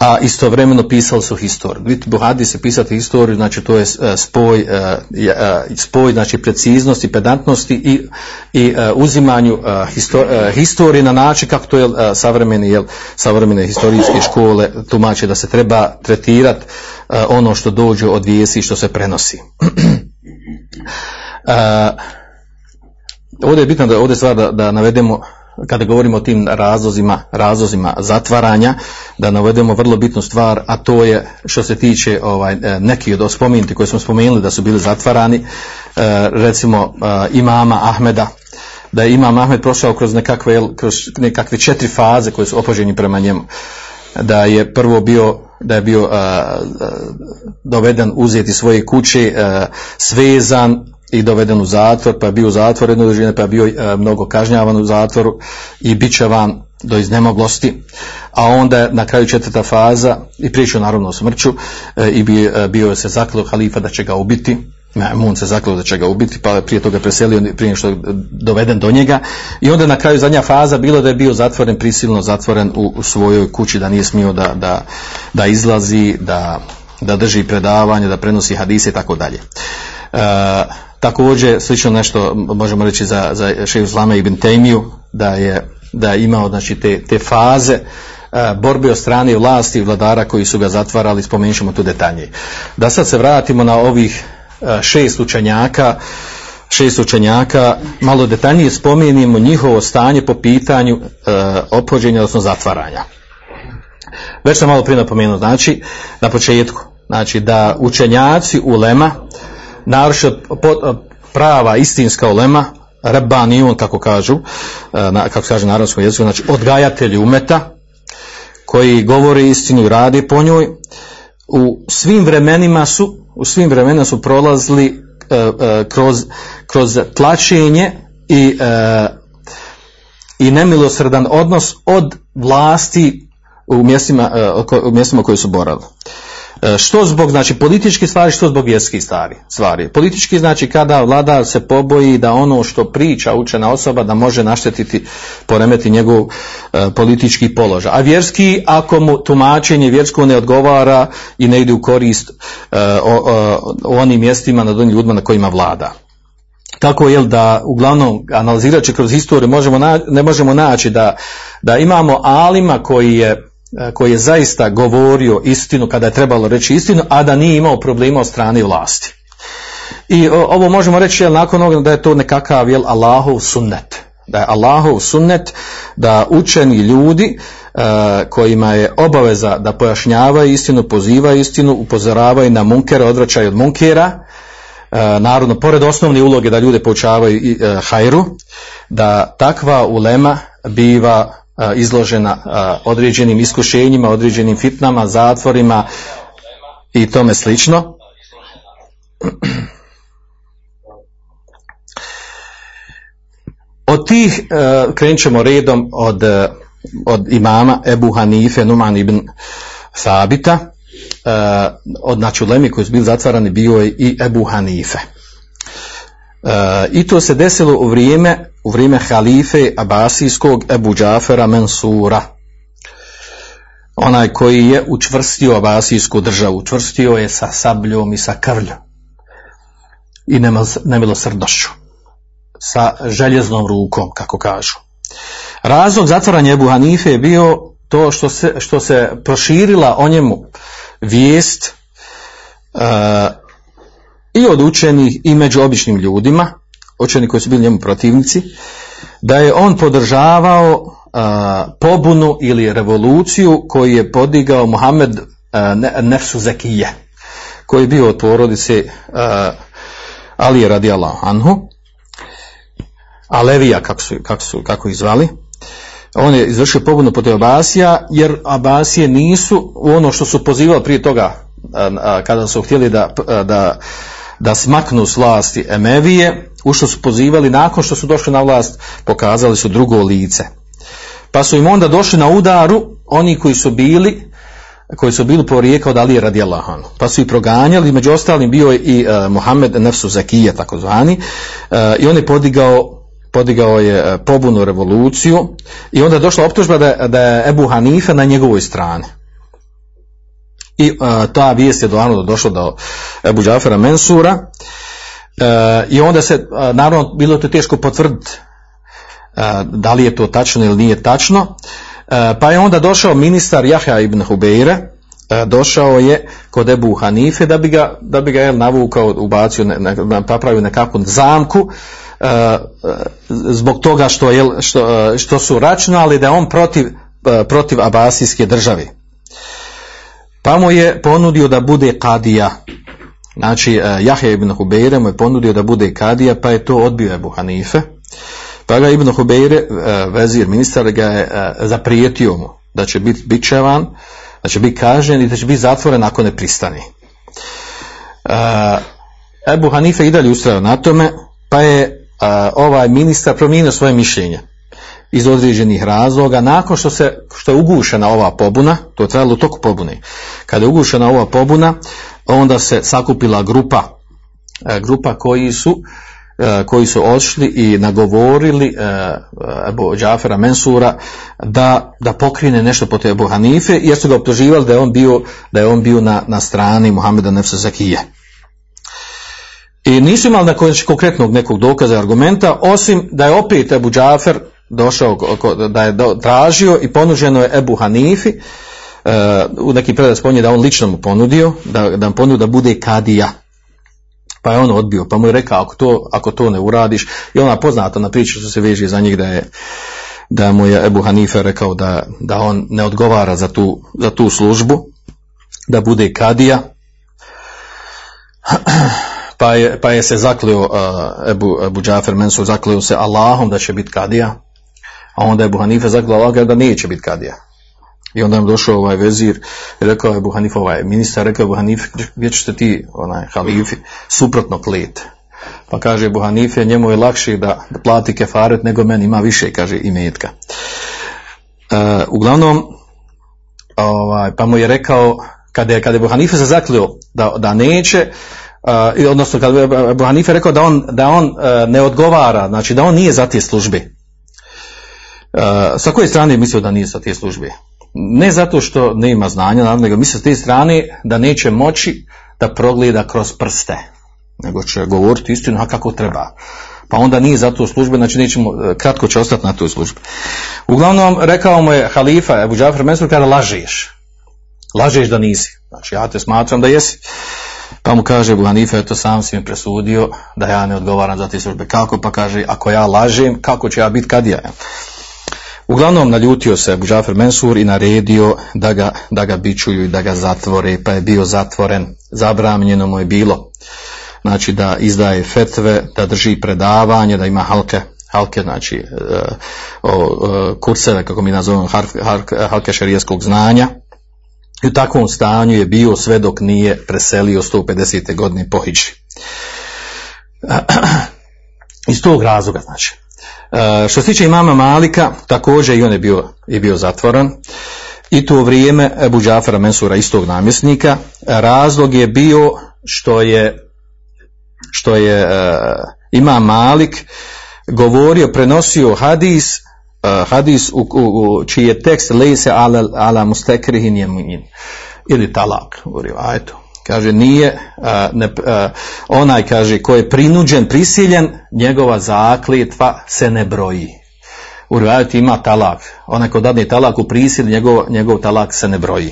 a istovremeno pisali su historiju. Vidite, Buhadi se pisati historiju, znači to je e, spoj, e, e, spoj znači preciznosti, pedantnosti i, i uzimanju historije na način kako to je savremene, jel, savremene historijske škole tumače da se treba tretirati ono što dođe od vijesti što se prenosi. ovdje je bitno da ovdje stvar da, da navedemo kada govorimo o tim razlozima, razlozima zatvaranja, da navedemo vrlo bitnu stvar, a to je što se tiče ovaj, e, neki od spomenuti koje smo spomenuli da su bili zatvarani, e, recimo e, imama Ahmeda, da je imam Ahmed prošao kroz nekakve, kroz nekakve četiri faze koje su opođeni prema njemu. Da je prvo bio da je bio doveden uzeti svoje kuće, svezan, i doveden u zatvor, pa je bio u zatvor jedno određenje, pa je bio e, mnogo kažnjavan u zatvoru i bit će vam do iznemoglosti. A onda na kraju četvrta faza i pričao naravno o smrću e, i bio, e, bio se zaklao halifa da će ga ubiti. Mun se zaklao da će ga ubiti, pa prije toga preselio prije što je doveden do njega. I onda na kraju zadnja faza bilo da je bio zatvoren, prisilno zatvoren u, u svojoj kući, da nije smio da, da, da izlazi, da, da drži predavanje, da prenosi hadise i tako dalje. Također, slično nešto možemo reći za, za šeju Slama ibn Tejmiju, da je, da je imao znači, te, te faze e, borbe od strane vlasti i vladara koji su ga zatvarali, spomenut ćemo tu detaljnije. Da sad se vratimo na ovih e, šest učenjaka, šest učenjaka, malo detaljnije spomenimo njihovo stanje po pitanju e, opođenja, odnosno zatvaranja. Već sam malo prije napomenuo, znači, na početku, znači da učenjaci ulema, naročito prava istinska ulema Rabbanijun, kako kažu, na, kako kaže na jeziku, znači odgajatelji umeta, koji govori istinu i radi po njoj, u svim vremenima su, u svim vremenima su prolazili kroz, kroz tlačenje i, i nemilosrdan odnos od vlasti u mjestima, u mjestima koji su borali. E, što zbog znači političkih stvari, što zbog vjerskih stvari. stvari. Politički znači kada vlada se poboji da ono što priča učena osoba da može naštetiti, poremeti njegov e, politički položaj. A vjerski ako mu tumačenje vjersko ne odgovara i ne ide u korist e, o, onim mjestima nad onim ljudima na kojima vlada. Tako je da uglavnom analizirajući kroz historiju možemo ne možemo naći da, da imamo alima koji je koji je zaista govorio istinu kada je trebalo reći istinu, a da nije imao problema od strane vlasti. I ovo možemo reći jel, nakon ovoga da je to nekakav jel, Allahov sunnet. Da je Allahov sunnet da učeni ljudi e, kojima je obaveza da pojašnjavaju istinu, pozivaju istinu, upozoravaju na munkere, odvraćaju od munkera, e, naravno, pored osnovne uloge da ljude poučavaju e, hajru, da takva ulema biva izložena određenim iskušenjima, određenim fitnama, zatvorima i tome slično. Od tih, krenut ćemo redom od, od imama Ebu Hanife, Numan ibn Sabita, od načulemi koji su bili zatvarani bio je i Ebu Hanife. I to se desilo u vrijeme, u vrijeme halife Abasijskog Ebu Džafera Mensura. Onaj koji je učvrstio Abasijsku državu, učvrstio je sa sabljom i sa krvljom i nemilosrdnošću, sa željeznom rukom, kako kažu. Razlog zatvaranja Ebu Hanife je bio to što se, što se proširila o njemu vijest i od učenih i među običnim ljudima, učeni koji su bili njemu protivnici, da je on podržavao pobunu ili revoluciju koju je podigao Muhammed Nefsu Zekije, koji je bio od porodice Ali radi anhu, Alevija, kako, su, kako, su, kako ih zvali, on je izvršio pobunu protiv Abasija, jer Abasije nisu u ono što su pozivali prije toga, kada su htjeli da, da da smaknu s Emevije, u što su pozivali nakon što su došli na vlast, pokazali su drugo lice. Pa su im onda došli na udaru oni koji su bili koji su bili porijeka od Alije radi Allahanu. Pa su ih proganjali, među ostalim bio je i uh, Mohamed Nefsu Zakije, takozvani, uh, i on je podigao, podigao je uh, pobunu revoluciju i onda je došla optužba da, da je Ebu Hanife na njegovoj strani. I uh, ta vijest je do došla do Ebu Džafera Mensura i onda se, uh, naravno, bilo to teško potvrditi da li je to tačno ili nije tačno. Pa je onda došao ministar Jahja ibn Hubeire, došao je kod Ebu Hanife da bi ga, da bi ga jel, navukao, ubacio, napravio nekakvu zamku zbog toga što, jel, što, što su računali da je on protiv, protiv Abasijske države. Pa mu je ponudio da bude kadija. Znači, e, Jahja ibn Hubeire mu je ponudio da bude kadija, pa je to odbio Ebu Hanife. Pa ga ibn Hubeire, e, vezir ministar, ga je e, zaprijetio mu da će biti bičevan, da će biti kažen i da će biti zatvoren ako ne pristani. Ebu Hanife i dalje ustrajao na tome, pa je ovaj ministar promijenio svoje mišljenje iz određenih razloga, nakon što, se, što je ugušena ova pobuna, to je trajalo u toku pobune, kada je ugušena ova pobuna, onda se sakupila grupa, e, grupa koji su e, koji su odšli i nagovorili e, Ebu Džafera Mensura da, da pokrine nešto po Ebu Hanife jer su ga optuživali da je on bio, da je on bio na, na strani Muhameda Nefsa Zakije. I nisu imali na konkretnog nekog dokaza i argumenta, osim da je opet Ebu Džafer došao, da je tražio i ponuđeno je Ebu Hanifi, u nekim predaj spominje da on lično mu ponudio, da, da mu ponudio da bude kadija. Pa je on odbio, pa mu je rekao ako to, ako to ne uradiš, i ona poznata na priču što se veže za njih da je da mu je Ebu Hanife rekao da, da on ne odgovara za tu, za tu službu, da bude kadija. pa je, pa je se zaklio uh, Ebu, Ebu Džafer Mensur zaklio se Allahom da će biti kadija a onda je Ebu Hanife zaklio Allahom da neće biti kadija i onda je došao ovaj vezir i rekao je Ebu Hanife, ovaj ministar rekao je Ebu Hanife, gdje ćete ti onaj halifi suprotno klet pa kaže Ebu Hanife, njemu je lakše da, plati kefaret nego meni ima više, kaže imetka uh, uglavnom ovaj, pa mu je rekao kada je, kada je Ebu Hanife se zaklio da, da neće uh, odnosno kada je Ebu Hanife rekao da on, da on uh, ne odgovara, znači da on nije za te službe. Sa koje strane je mislio da nije za te službe? Ne zato što ne ima znanja, naravno, nego misli sa te strane da neće moći da progleda kroz prste, nego će govoriti istinu a kako treba. Pa onda nije za to službe, znači nećemo, kratko će ostati na toj službi. Uglavnom, rekao mu je halifa Ebu Džafar Mensur kada lažeš. Lažeš da nisi. Znači ja te smatram da jesi. Pa mu kaže Ebu Hanife, eto sam si mi presudio da ja ne odgovaram za te službe. Kako? Pa kaže, ako ja lažem, kako će ja biti kad ja? Uglavnom naljutio se Ebu Džafer Mensur i naredio da ga, da ga bičuju i da ga zatvore, pa je bio zatvoren, zabranjeno mu je bilo. Znači da izdaje fetve, da drži predavanje, da ima halke, halke znači o, kurseve, kako mi nazovemo, halke šarijeskog znanja. I u takvom stanju je bio sve dok nije preselio 150. godine po Hidži. Iz tog razloga, znači. Što se tiče imama Malika, također i on je bio, je bio zatvoren. I to vrijeme Ebu Džafara Mensura istog namjesnika. Razlog je bio što je što je uh, imam Malik govorio, prenosio hadis uh, hadis u, u, u, čiji je tekst lejse ala, ala mustekrihin jemin ili talak u rivajetu kaže nije uh, ne, uh, onaj kaže ko je prinuđen prisiljen njegova zakljetva se ne broji. U rivajetu ima talak. Onaj ko dadne talak u prisil njegov, njegov talak se ne broji.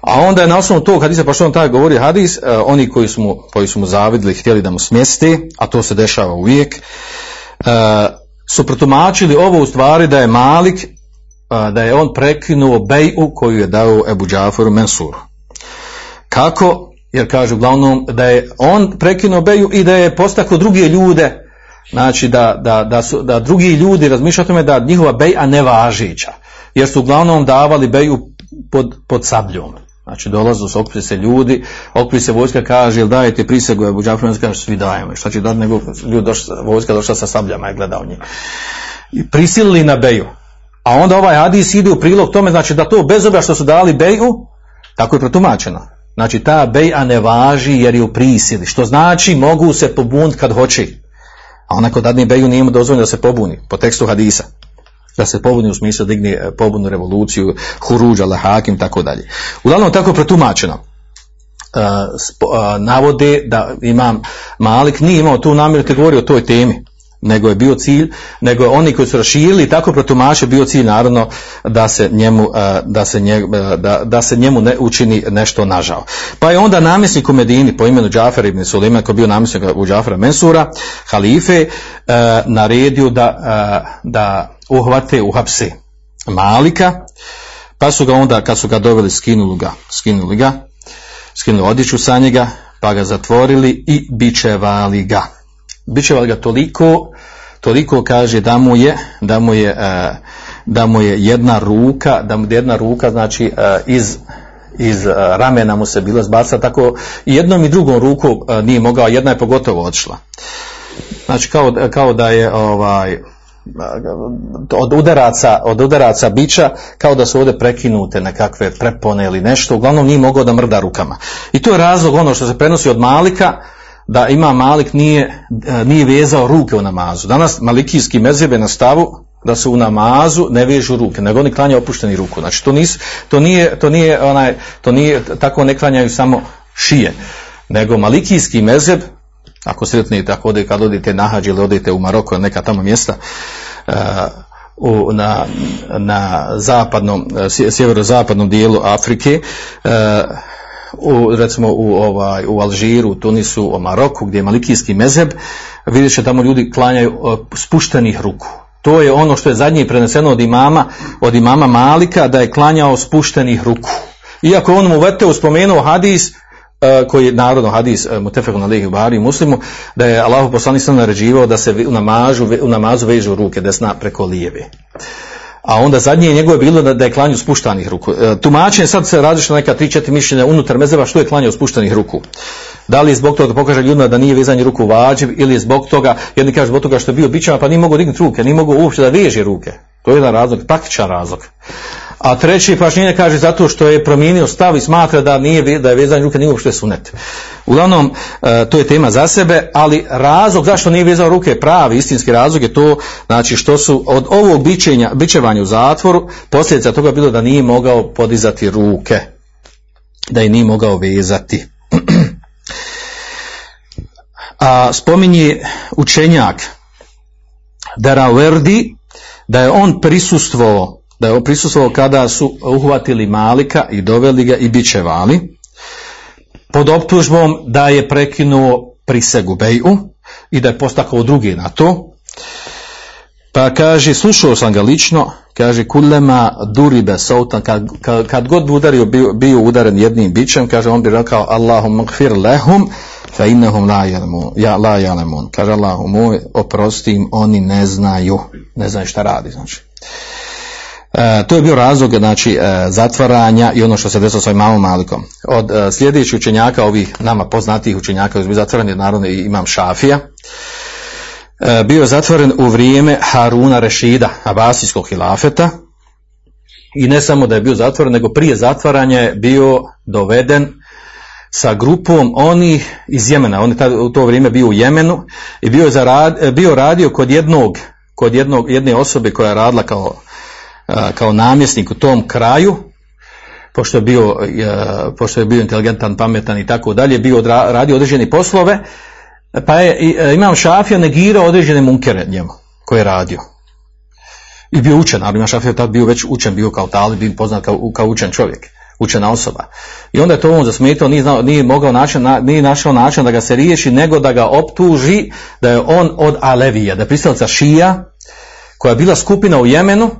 A onda je na osnovu tog hadisa, pa što on taj govori hadis, uh, oni koji su, mu, koji su mu zavidili, htjeli da mu smjesti, a to se dešava uvijek, su protumačili ovo u stvari da je Malik, da je on prekinuo beju koju je dao Ebu Džaforu Mensuru. Kako? Jer kaže uglavnom da je on prekinuo beju i da je postakao druge ljude, znači da, da, da, su, da drugi ljudi razmišljaju o tome da njihova beja ne važića, jer su uglavnom davali beju pod, pod sabljom. Znači dolazu se, okupi se ljudi, okupi se vojska, kaže, jel dajete prisegu, Džafar Mensur kaže, svi dajemo. Šta će dati nego ljudi došla, vojska došla sa sabljama i gledao njih. I prisilili na beju. A onda ovaj hadis ide u prilog tome, znači da to bez obja što su dali beju, tako je protumačeno. Znači ta beja ne važi jer je u prisili, što znači mogu se pobuniti kad hoće. A onako dadne beju nije mu dozvoljeno da se pobuni, po tekstu hadisa. Da se pobuni u smislu digne pobunu revoluciju, huruđa, lahakim, tako dalje. Uglavnom tako je protumačeno. Spo, uh, navode da imam Malik nije imao tu namjeru te govori o toj temi nego je bio cilj, nego oni koji su raširili tako protumače bio cilj naravno da se njemu, da se njemu, da, da se njemu ne učini nešto nažao. Pa je onda namjesnik u Medini po imenu Džafer ibn Suleiman koji je bio namjesnik u Džafera Mensura, halife, naredio da, da uhvate, uhapse Malika, pa su ga onda, kad su ga doveli, skinuli ga, skinuli ga, skinuli odjeću sa njega, pa ga zatvorili i bičevali ga biće ga toliko, toliko kaže da mu je, da mu je, uh, da mu je jedna ruka, da mu je jedna ruka znači uh, iz iz uh, ramena mu se bila zbaca, tako i jednom i drugom ruku nije mogao, jedna je pogotovo odšla. Znači kao, kao da je ovaj od udaraca, od udaraca bića kao da su ovdje prekinute nekakve prepone ili nešto, uglavnom nije mogao da mrda rukama. I to je razlog ono što se prenosi od Malika, da ima Malik nije, nije vezao ruke u namazu. Danas malikijski mezebe na stavu da se u namazu ne vežu ruke, nego oni klanjaju opušteni ruku. Znači to, nis, to, nije, to, nije, onaj, to nije, tako ne klanjaju samo šije, nego malikijski mezeb, ako sretnete, ako ode, kad odete na hađi ili odete u Maroko, neka tamo mjesta, uh, u, na, na zapadnom, sjeverozapadnom dijelu Afrike, uh, u, recimo u, ovaj, u Alžiru, u Tunisu, u Maroku, gdje je malikijski mezeb, vidjet će tamo ljudi klanjaju uh, spuštenih ruku. To je ono što je zadnje preneseno od imama, od imama Malika, da je klanjao spuštenih ruku. Iako on mu veteo spomenuo hadis, e, koji je narodno hadis uh, Mutefekun alihi Bari muslimu, da je Allah poslanik naređivao da se u, namažu, u namazu vežu ruke desna preko lijeve. A onda zadnje njegovo je bilo da, je klanju spuštanih ruku. E, tumačenje sad se različno neka 3-4 mišljenja unutar mezeva što je klanjao spuštanih ruku. Da li je zbog toga da pokaže ljudima da nije vezanje ruku vađiv ili je zbog toga, jedni kažu zbog toga što je bio bićama pa nije mogao dignuti ruke, nije mogao uopće da veže ruke. To je jedan razlog, praktičan razlog. A treći pašnjenje kaže zato što je promijenio stav i smatra da nije da je vezanje ruke nije uopšte sunet. Uglavnom, e, to je tema za sebe, ali razlog zašto nije vezao ruke pravi, istinski razlog je to, znači što su od ovog bićenja, bićevanja u zatvoru, posljedica toga bilo da nije mogao podizati ruke, da je nije mogao vezati. A spominje učenjak Daraverdi da je on prisustvovao da je prisustvovao kada su uhvatili Malika i doveli ga i bićevali pod optužbom da je prekinuo prisegu Beju i da je postakao drugi na to. Pa kaže, slušao sam ga lično, kaže, kullema duribe sautan, kad, kad, kad god udario, bio, bio udaren jednim bićem, kaže, on bi rekao, Allahum magfir lehum, fa innahum la ya'lamun ja la ya'lamun. Kaže Allahu moj oprosti im oni ne znaju ne znaju šta radi znači E, to je bio razlog znači, e, zatvaranja i ono što se desilo s ovim mamom Malikom. Od e, sljedećih učenjaka, ovih nama poznatijih učenjaka koji su zatvoreni, je naravno imam Šafija, e, bio je zatvoren u vrijeme Haruna Rešida, Abasijskog hilafeta, i ne samo da je bio zatvoren, nego prije zatvaranja je bio doveden sa grupom onih iz Jemena, on je tad, u to vrijeme bio u Jemenu i bio, zarad, bio radio kod jednog, kod jednog, jedne osobe koja je radila kao kao namjesnik u tom kraju, pošto je bio, pošto je bio inteligentan, pametan i tako dalje, bio radio određene poslove, pa je e, imam Šafija negirao određene munkere njemu, koje je radio. I bio učen, ali imam Šafija tad bio već učen, bio kao talib, bio poznat kao, kao učen čovjek, učena osoba. I onda je to on zasmetao, nije, znao, nije, mogao način, nije našao način da ga se riješi, nego da ga optuži da je on od Alevija, da je pristalica Šija, koja je bila skupina u Jemenu,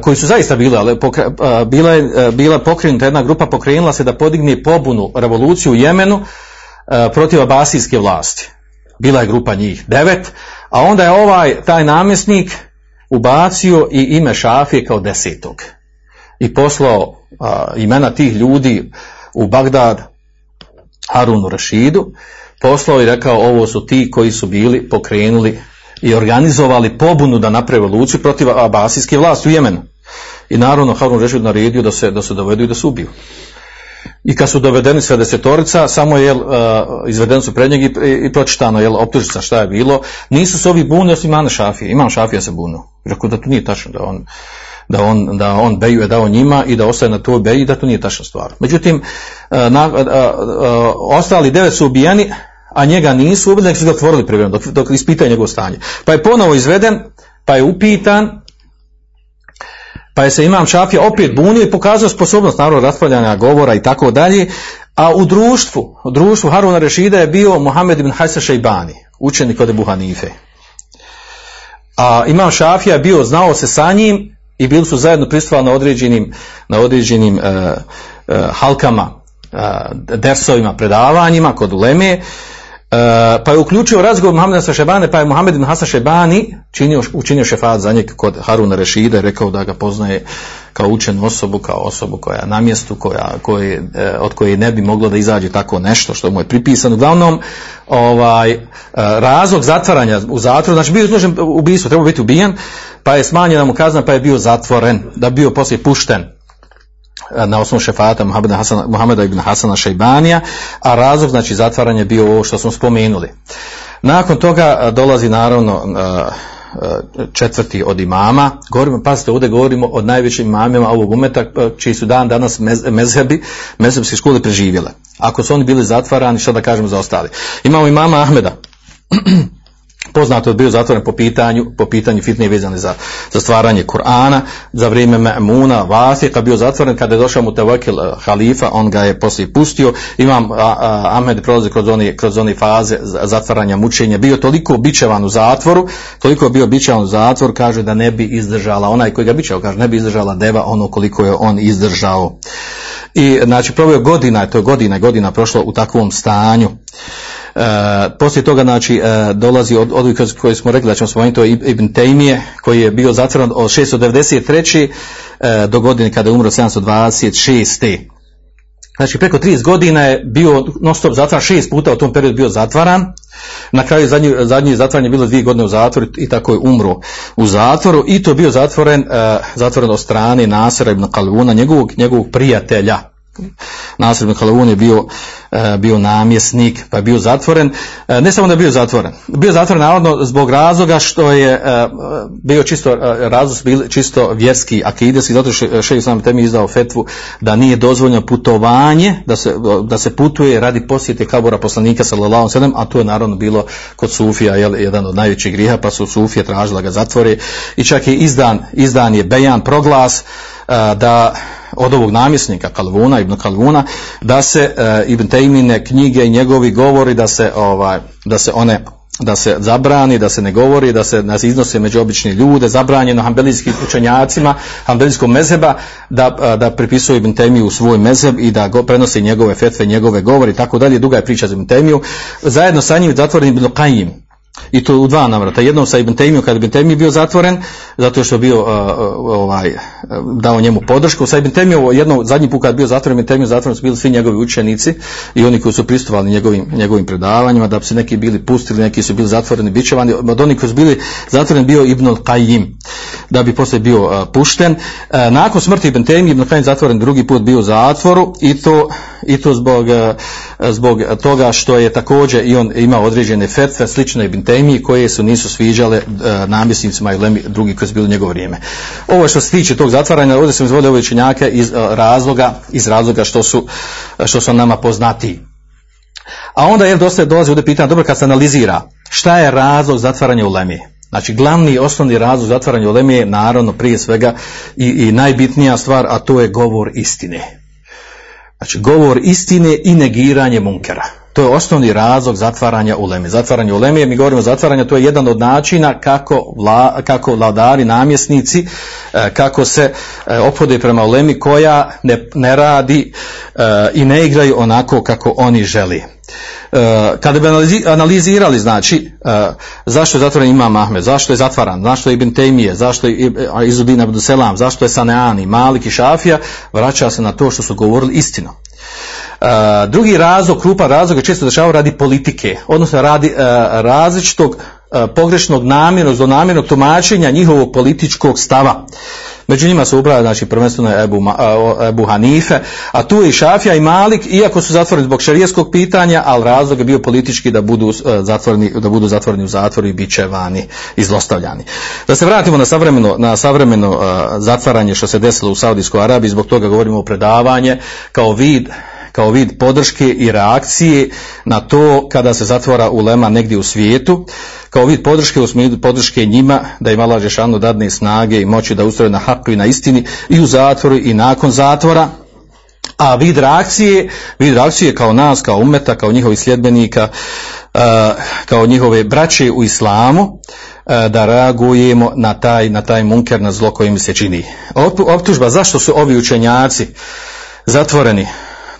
koji su zaista bili, ali bila je, bila pokrenuta jedna grupa pokrenula se da podigne pobunu, revoluciju u Jemenu protiv abasijske vlasti. Bila je grupa njih devet, a onda je ovaj, taj namjesnik ubacio i ime Šafije kao desetog. I poslao imena tih ljudi u Bagdad Harunu Rašidu, poslao i rekao ovo su ti koji su bili pokrenuli i organizovali pobunu da naprave revoluciju protiv abasijske vlasti u Jemenu. I naravno Harun Rešid naredio da se, da se dovedu i da se ubiju. I kad su dovedeni sve desetorica, samo je uh, izvedeni su pred njeg i, i, pročitano je optužica šta je bilo. Nisu se ovi buni osim Imam Šafije. Imam Šafija se bunu. Rekao da to nije tačno da on da on, da on beju je dao njima i da ostaje na toj beji da to nije tačna stvar. Međutim, na, uh, uh, ostali devet su ubijeni, a njega nisu ubili, nek su ga otvorili privremeno, dok, dok ispitaju njegovo stanje. Pa je ponovo izveden, pa je upitan, pa je se imam Šafija opet bunio i pokazao sposobnost naravno raspravljanja govora i tako dalje, a u društvu, u društvu Haruna Rešida je bio Mohamed ibn Hajsa Šejbani, učenik od Ebu Hanife. A imam Šafija je bio, znao se sa njim i bili su zajedno pristovali na određenim, na određenim uh, uh, halkama, uh, dersovima, predavanjima kod Uleme, pa je uključio razgovor Muhammeda sa Šebane, pa je Muhammed ibn Hasan Šebani činio, učinio šefat za njeg kod Haruna Rešida rekao da ga poznaje kao učenu osobu, kao osobu koja je na mjestu, koja, koje, od koje ne bi moglo da izađe tako nešto što mu je pripisano. Uglavnom, ovaj, razlog zatvaranja u zatvoru, znači bio izložen ubijstvu, trebao biti ubijen, pa je smanjena mu kazna, pa je bio zatvoren, da bio poslije pušten na osnovu šefata Muhameda, Hasana, Muhameda ibn Hasana Šejbanija, a razlog znači zatvaranje bio ovo što smo spomenuli. Nakon toga dolazi naravno četvrti od imama, govorimo, pazite, ovdje govorimo o najvećim imamima ovog umeta, čiji su dan danas mez, mezhebi, mezhebske škole preživjele. Ako su oni bili zatvarani, što da kažemo za ostali. Imamo imama Ahmeda, poznato je bio zatvoren po pitanju, po pitanju fitne vezane za, za stvaranje Kur'ana, za vrijeme Ma'muna, Vasika, bio zatvoren, kada je došao mu tevakil uh, halifa, on ga je poslije pustio, imam Ahmed prolazi kroz one, kroz one faze zatvaranja mučenja, bio toliko bičevan u zatvoru, toliko bio bičevan u zatvor, kaže da ne bi izdržala, onaj koji ga bičeo, kaže ne bi izdržala deva ono koliko je on izdržao. i znači proveo godina, to je godina godina prošlo u takvom stanju. E, poslije toga znači e, dolazi od od koji smo rekli da ćemo spomenuti to je Ibn Taymije koji je bio zatvoren od 693. E, do godine kada je umro 726. Znači preko 30 godina je bio non stop zatvaran, šest puta u tom periodu bio zatvaran. Na kraju zadnji, zadnji zatvaran je bilo dvije godine u zatvoru i tako je umro u zatvoru i to je bio zatvoren, zatvoren od strane Nasera ibn Kalvuna, njegovog, njegovog prijatelja. Nasir Kalvun je bio, e, bio namjesnik, pa je bio zatvoren. E, ne samo da je bio zatvoren, bio zatvoren navodno zbog razloga što je e, bio čisto, razlog bili čisto vjerski, akideski, zato što šeji sam temi izdao fetvu da nije dozvoljeno putovanje, da se, da se putuje radi posjete kabura poslanika sallallahu sallam, a to je naravno bilo kod Sufija, jel, jedan od najvećih griha, pa su Sufije tražila ga zatvore i čak je izdan, izdan je bejan proglas da od ovog namjesnika Kalvuna, Ibn Kalvuna, da se uh, Ibn Tejmine knjige i njegovi govori da se, ovaj, da se one da se zabrani, da se ne govori, da se nas iznose među obični ljude, zabranjeno hambelijskim učenjacima, hambelijskom mezeba, da, da pripisuju Ibn Temiju u svoj mezeb i da go, prenosi njegove fetve, njegove govori tako dalje, duga je priča za Ibn Temiju. Zajedno sa njim zatvoren Ibn Qajim, i to u dva navrata. Jednom sa Ibn Taymiju kada Ibn Taymiju bio zatvoren, zato što je bio uh, ovaj, dao njemu podršku. Sa Ibn Taymiju jednom zadnji put kada je bio zatvoren, Ibn Taymiju zatvoren su bili svi njegovi učenici i oni koji su pristupali njegovim, njegovim predavanjima, da bi se neki bili pustili, neki su bili zatvoreni, bićevani. Od onih koji su bili zatvoreni bio Ibn Qayyim, da bi posle bio uh, pušten. Uh, nakon smrti Ibn Taymiju, Ibn Qayyim zatvoren drugi put bio u zatvoru i to, i to zbog, zbog toga što je također i on imao određene fetve, slične Ibn temiji koje su nisu sviđale e, namjesnicima i lemi, drugi koji su bili u njegovo vrijeme. Ovo što se tiče tog zatvaranja, ovdje sam izvodio ove učenjake iz e, razloga, iz razloga što su, što su nama poznati. A onda je dosta dolazi ovdje pitanje, dobro kad se analizira, šta je razlog zatvaranja u lemi? Znači, glavni i osnovni razlog zatvaranja u lemi je naravno prije svega i, i najbitnija stvar, a to je govor istine. Znači, govor istine i negiranje munkera. To je osnovni razlog zatvaranja uleme. Zatvaranje uleme, mi govorimo o zatvaranju, to je jedan od načina kako, vla, kako vladari, namjesnici, e, kako se e, ophode prema ulemi koja ne, ne radi e, i ne igraju onako kako oni želi. Kada bi analizirali, znači, zašto je zatvoren Imam Ahmed, zašto je zatvaran, zašto je Ibn Tejmije, zašto je Izudin Abduselam, zašto je Saneani, Malik i Šafija, vraća se na to što su govorili istinu. Drugi razlog, krupan razlog je često dešava radi politike, odnosno radi uh, različitog uh, pogrešnog namjernog, zlonamjernog tumačenja njihovog političkog stava. Među njima su upravo, znači, prvenstveno Ebu, Ebu Hanife, a tu je i Šafija i Malik, iako su zatvoreni zbog šarijeskog pitanja, ali razlog je bio politički da budu zatvoreni, da budu zatvoreni u zatvoru i bit će vani i zlostavljani. Da se vratimo na savremeno, na savremeno uh, zatvaranje što se desilo u Saudijskoj Arabiji, zbog toga govorimo o predavanje kao vid kao vid podrške i reakcije na to kada se zatvara ulema negdje u svijetu, kao vid podrške u smislu podrške njima da im Allah Žešanu dadne snage i moći da ustroje na haku i na istini i u zatvoru i nakon zatvora, a vid reakcije, vid reakcije kao nas, kao umeta, kao njihovih sljedbenika, kao njihove braće u islamu, da reagujemo na taj, na taj munker, na zlo koje mi se čini. Optužba, zašto su ovi učenjaci zatvoreni,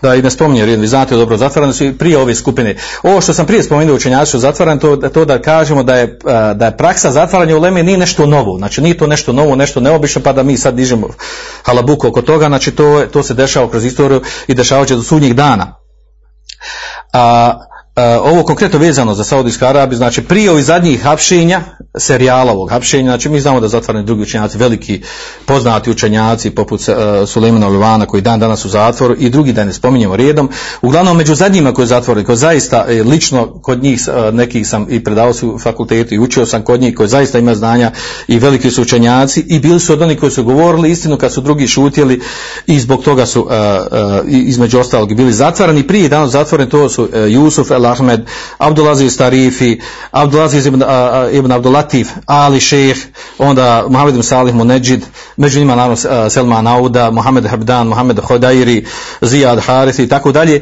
da i ne spominje, vi znate dobro, zatvarani su i prije ove skupine. Ovo što sam prije spomenuo učenjaci su zatvarani, to, to da kažemo da je, da je praksa zatvaranja u Leme nije nešto novo, znači nije to nešto novo, nešto neobično, pa da mi sad dižemo halabuku oko toga, znači to, to se dešava kroz istoriju i dešava će do sudnjih dana. A, ovo konkretno vezano za Saudijsku Arabiju, znači prije ovih zadnjih hapšenja, serijala ovog hapšenja, znači mi znamo da zatvarani drugi učenjaci, veliki poznati učenjaci poput uh, Sulejmana Olivana koji dan danas u zatvoru i drugi da ne spominjemo redom, uglavnom među zadnjima koji je zatvoren, koji zaista e, lično kod njih uh, nekih sam i predavao su fakultetu i učio sam kod njih koji zaista ima znanja i veliki su učenjaci i bili su od onih koji su govorili istinu kad su drugi šutjeli i zbog toga su uh, između ostalog bili zatvarani. Prije danas zatvoreni to su Jusuf El Abdel Ahmed, Abdulaziz Tarifi, Abdulaziz ibn, a, ibn Abdulatif, Ali Šejh, onda Mohamed Salih Munedžid, među njima naravno Selman Auda, Mohamed Habdan, Mohamed Hodairi, Zijad Harith i tako dalje.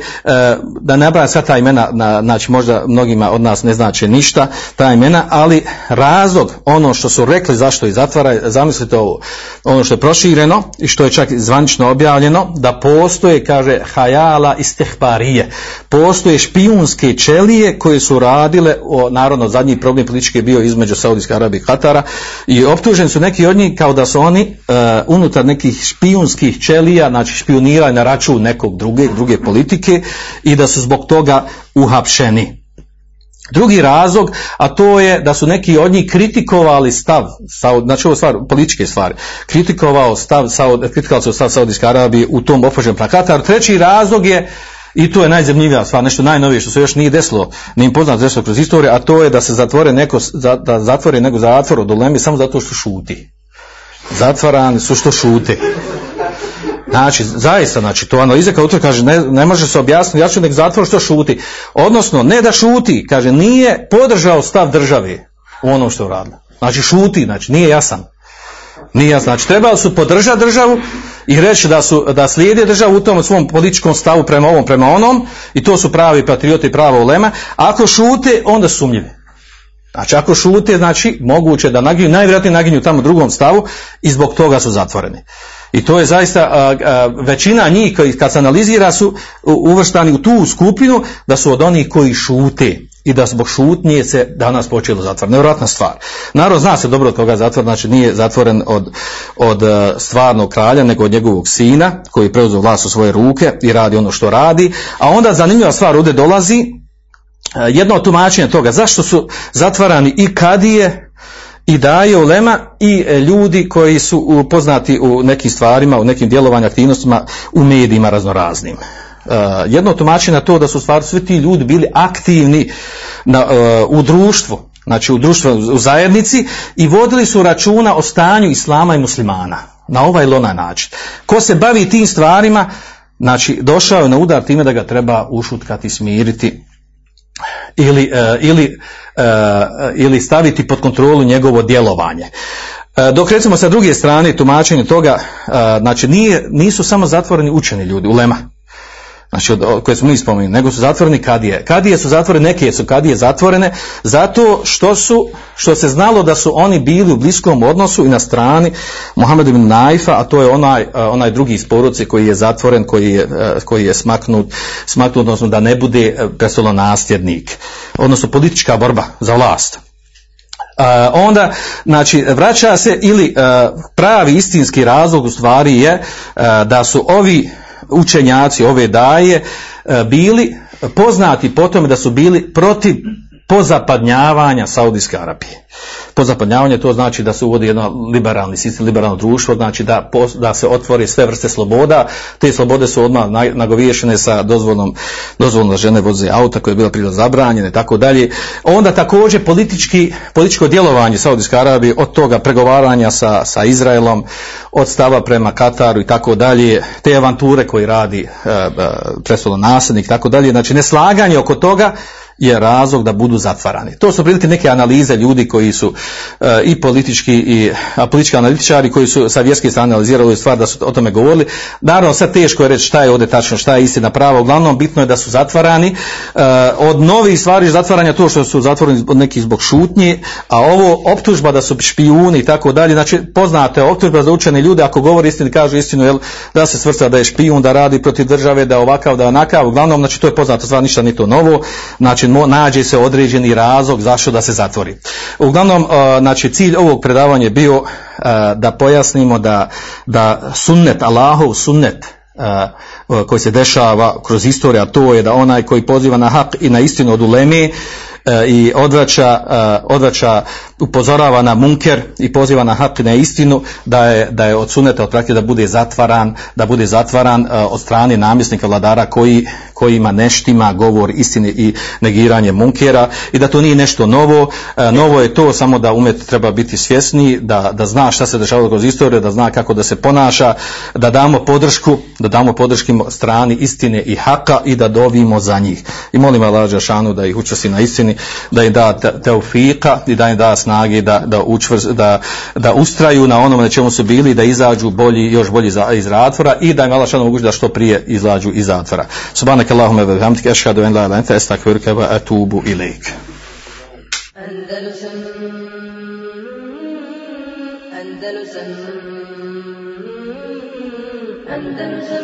Da ne nabrajam sva ta imena, na, znači možda mnogima od nas ne znači ništa ta imena, ali razlog, ono što su rekli zašto i zatvara, zamislite ovo, ono što je prošireno i što je čak zvanično objavljeno, da postoje, kaže, hajala istihbarije. Postoje špijunske čelije koje su radile, o, naravno zadnji problem politički je bio između Saudijske Arabije i Katara i optuženi su neki od njih kao da su oni uh, unutar nekih špijunskih čelija, znači špionirali na račun nekog druge, druge politike i da su zbog toga uhapšeni. Drugi razlog, a to je da su neki od njih kritikovali stav, znači ovo stvar, političke stvari, kritikovao stav, kritikovali su stav Saudijske Arabije u tom opođenom plakataru. Treći razlog je, i to je najzemljivija stvar, nešto najnovije što se još nije desilo, nije im poznato desilo kroz istoriju, a to je da se zatvore neko, da zatvore neko zatvor od ulemi samo zato što šuti. Zatvarani su što šute. Znači, zaista, znači, to analiza kao kaže, ne, ne može se objasniti, ja ću nek zatvor što šuti. Odnosno, ne da šuti, kaže, nije podržao stav države u onom što je uradila. Znači, šuti, znači, nije jasan. Nije. Znači, trebali su podržati državu i reći da, su, da slijede državu u tom svom političkom stavu prema ovom, prema onom, i to su pravi patrioti pravo ulema. Ako šute, onda sumnjivi. Znači, ako šute, znači, moguće da naginju, najvjerojatnije naginju tamo drugom stavu i zbog toga su zatvoreni. I to je zaista a, a, većina njih koji kad se analizira su uvrštani u tu skupinu da su od onih koji šute i da zbog šutnje se danas počelo zatvor. Nevjerojatna stvar. Narod zna se dobro od koga zatvor, znači nije zatvoren od, od stvarnog kralja, nego od njegovog sina koji preuzeo vlast u svoje ruke i radi ono što radi. A onda zanimljiva stvar ovdje dolazi, jedno od tumačenja toga, zašto su zatvarani i kadije, i daje ulema i e, ljudi koji su poznati u nekim stvarima, u nekim djelovanjima, aktivnostima u medijima raznoraznim. Uh, jedno tumačenje na to da su stvari svi ti ljudi bili aktivni na, uh, u društvu, znači u društvu, u zajednici i vodili su računa o stanju islama i muslimana na ovaj ili onaj način. Ko se bavi tim stvarima, znači došao je na udar time da ga treba ušutkati, smiriti ili, uh, ili ili staviti pod kontrolu njegovo djelovanje. Dok recimo sa druge strane tumačenje toga, znači nije, nisu samo zatvoreni učeni ljudi, ulema, znači od, koje smo mi spomenuli, nego su zatvoreni kadije. Kadije su zatvorene, neke su kadije zatvorene, zato što su, što se znalo da su oni bili u bliskom odnosu i na strani Mohamed ibn Naifa, a to je onaj, onaj drugi iz koji je zatvoren, koji je, koji je smaknut, smaknut, odnosno da ne bude prestolo nasljednik, odnosno politička borba za vlast. Uh, onda, znači, vraća se ili uh, pravi istinski razlog u stvari je uh, da su ovi učenjaci ove daje e, bili poznati po tome da su bili protiv pozapadnjavanja Saudijske Arabije. Pozapadnjavanje to znači da se uvodi jedno liberalni sistem, liberalno društvo, znači da, da se otvori sve vrste sloboda, te slobode su odmah nagoviješene sa dozvolom, dozvolom da žene voze auta koje je bila prije zabranjene i tako dalje. Onda također politički, političko djelovanje Saudijske Arabije od toga pregovaranja sa, sa Izraelom, od stava prema Kataru i tako dalje, te avanture koje radi e, e, nasljednik i tako dalje, znači neslaganje oko toga je razlog da budu zatvarani. To su prilike neke analize ljudi koji su uh, i politički i a, politički analitičari koji su sa vjerske strane analizirali stvar da su o tome govorili. Naravno sad teško je reći šta je ovdje tačno, šta je istina prava. Uglavnom bitno je da su zatvarani. Uh, od novih stvari zatvaranja to što su zatvoreni od nekih zbog šutnje, a ovo optužba da su špijuni i tako dalje. Znači poznate optužba za učene ljude ako govori istinu kažu istinu jel, da se svrsta da je špijun, da radi protiv države, da je ovakav, da je onakav. Uglavnom znači to je poznato stvar, ništa ni to novo. Znači nađe se određeni razlog zašto da se zatvori. Uglavnom, znači cilj ovog predavanja je bio da pojasnimo da, da sunnet, Allahov sunnet, koji se dešava kroz istoriju, a to je da onaj koji poziva na hak i na istinu od uleme i odvraća, odvraća upozorava na munker i poziva na hak na istinu, da je, da je od suneta od da bude zatvaran, da bude zatvaran e, od strane namjesnika vladara koji, koji ima neštima govor istine i negiranje munkera i da to nije nešto novo. E, novo je to samo da umet treba biti svjesni, da, da zna šta se dešavalo kroz istoriju, da zna kako da se ponaša, da damo podršku, da damo podrški strani istine i haka i da dovimo za njih. I molim Allah Đelešanu da ih učesti na istini, da im da te- teufika i da im da snage da, da, učvrst, da, da ustraju na onome na čemu su bili, da izađu bolji, još bolji za, iz zatvora i da im Allah omogući da što prije izađu iz zatvora. Subhanak Allahumma wa bihamdika ashhadu an la ilaha illa anta wa atubu ilaik. Andalusam Andalusam Andalusam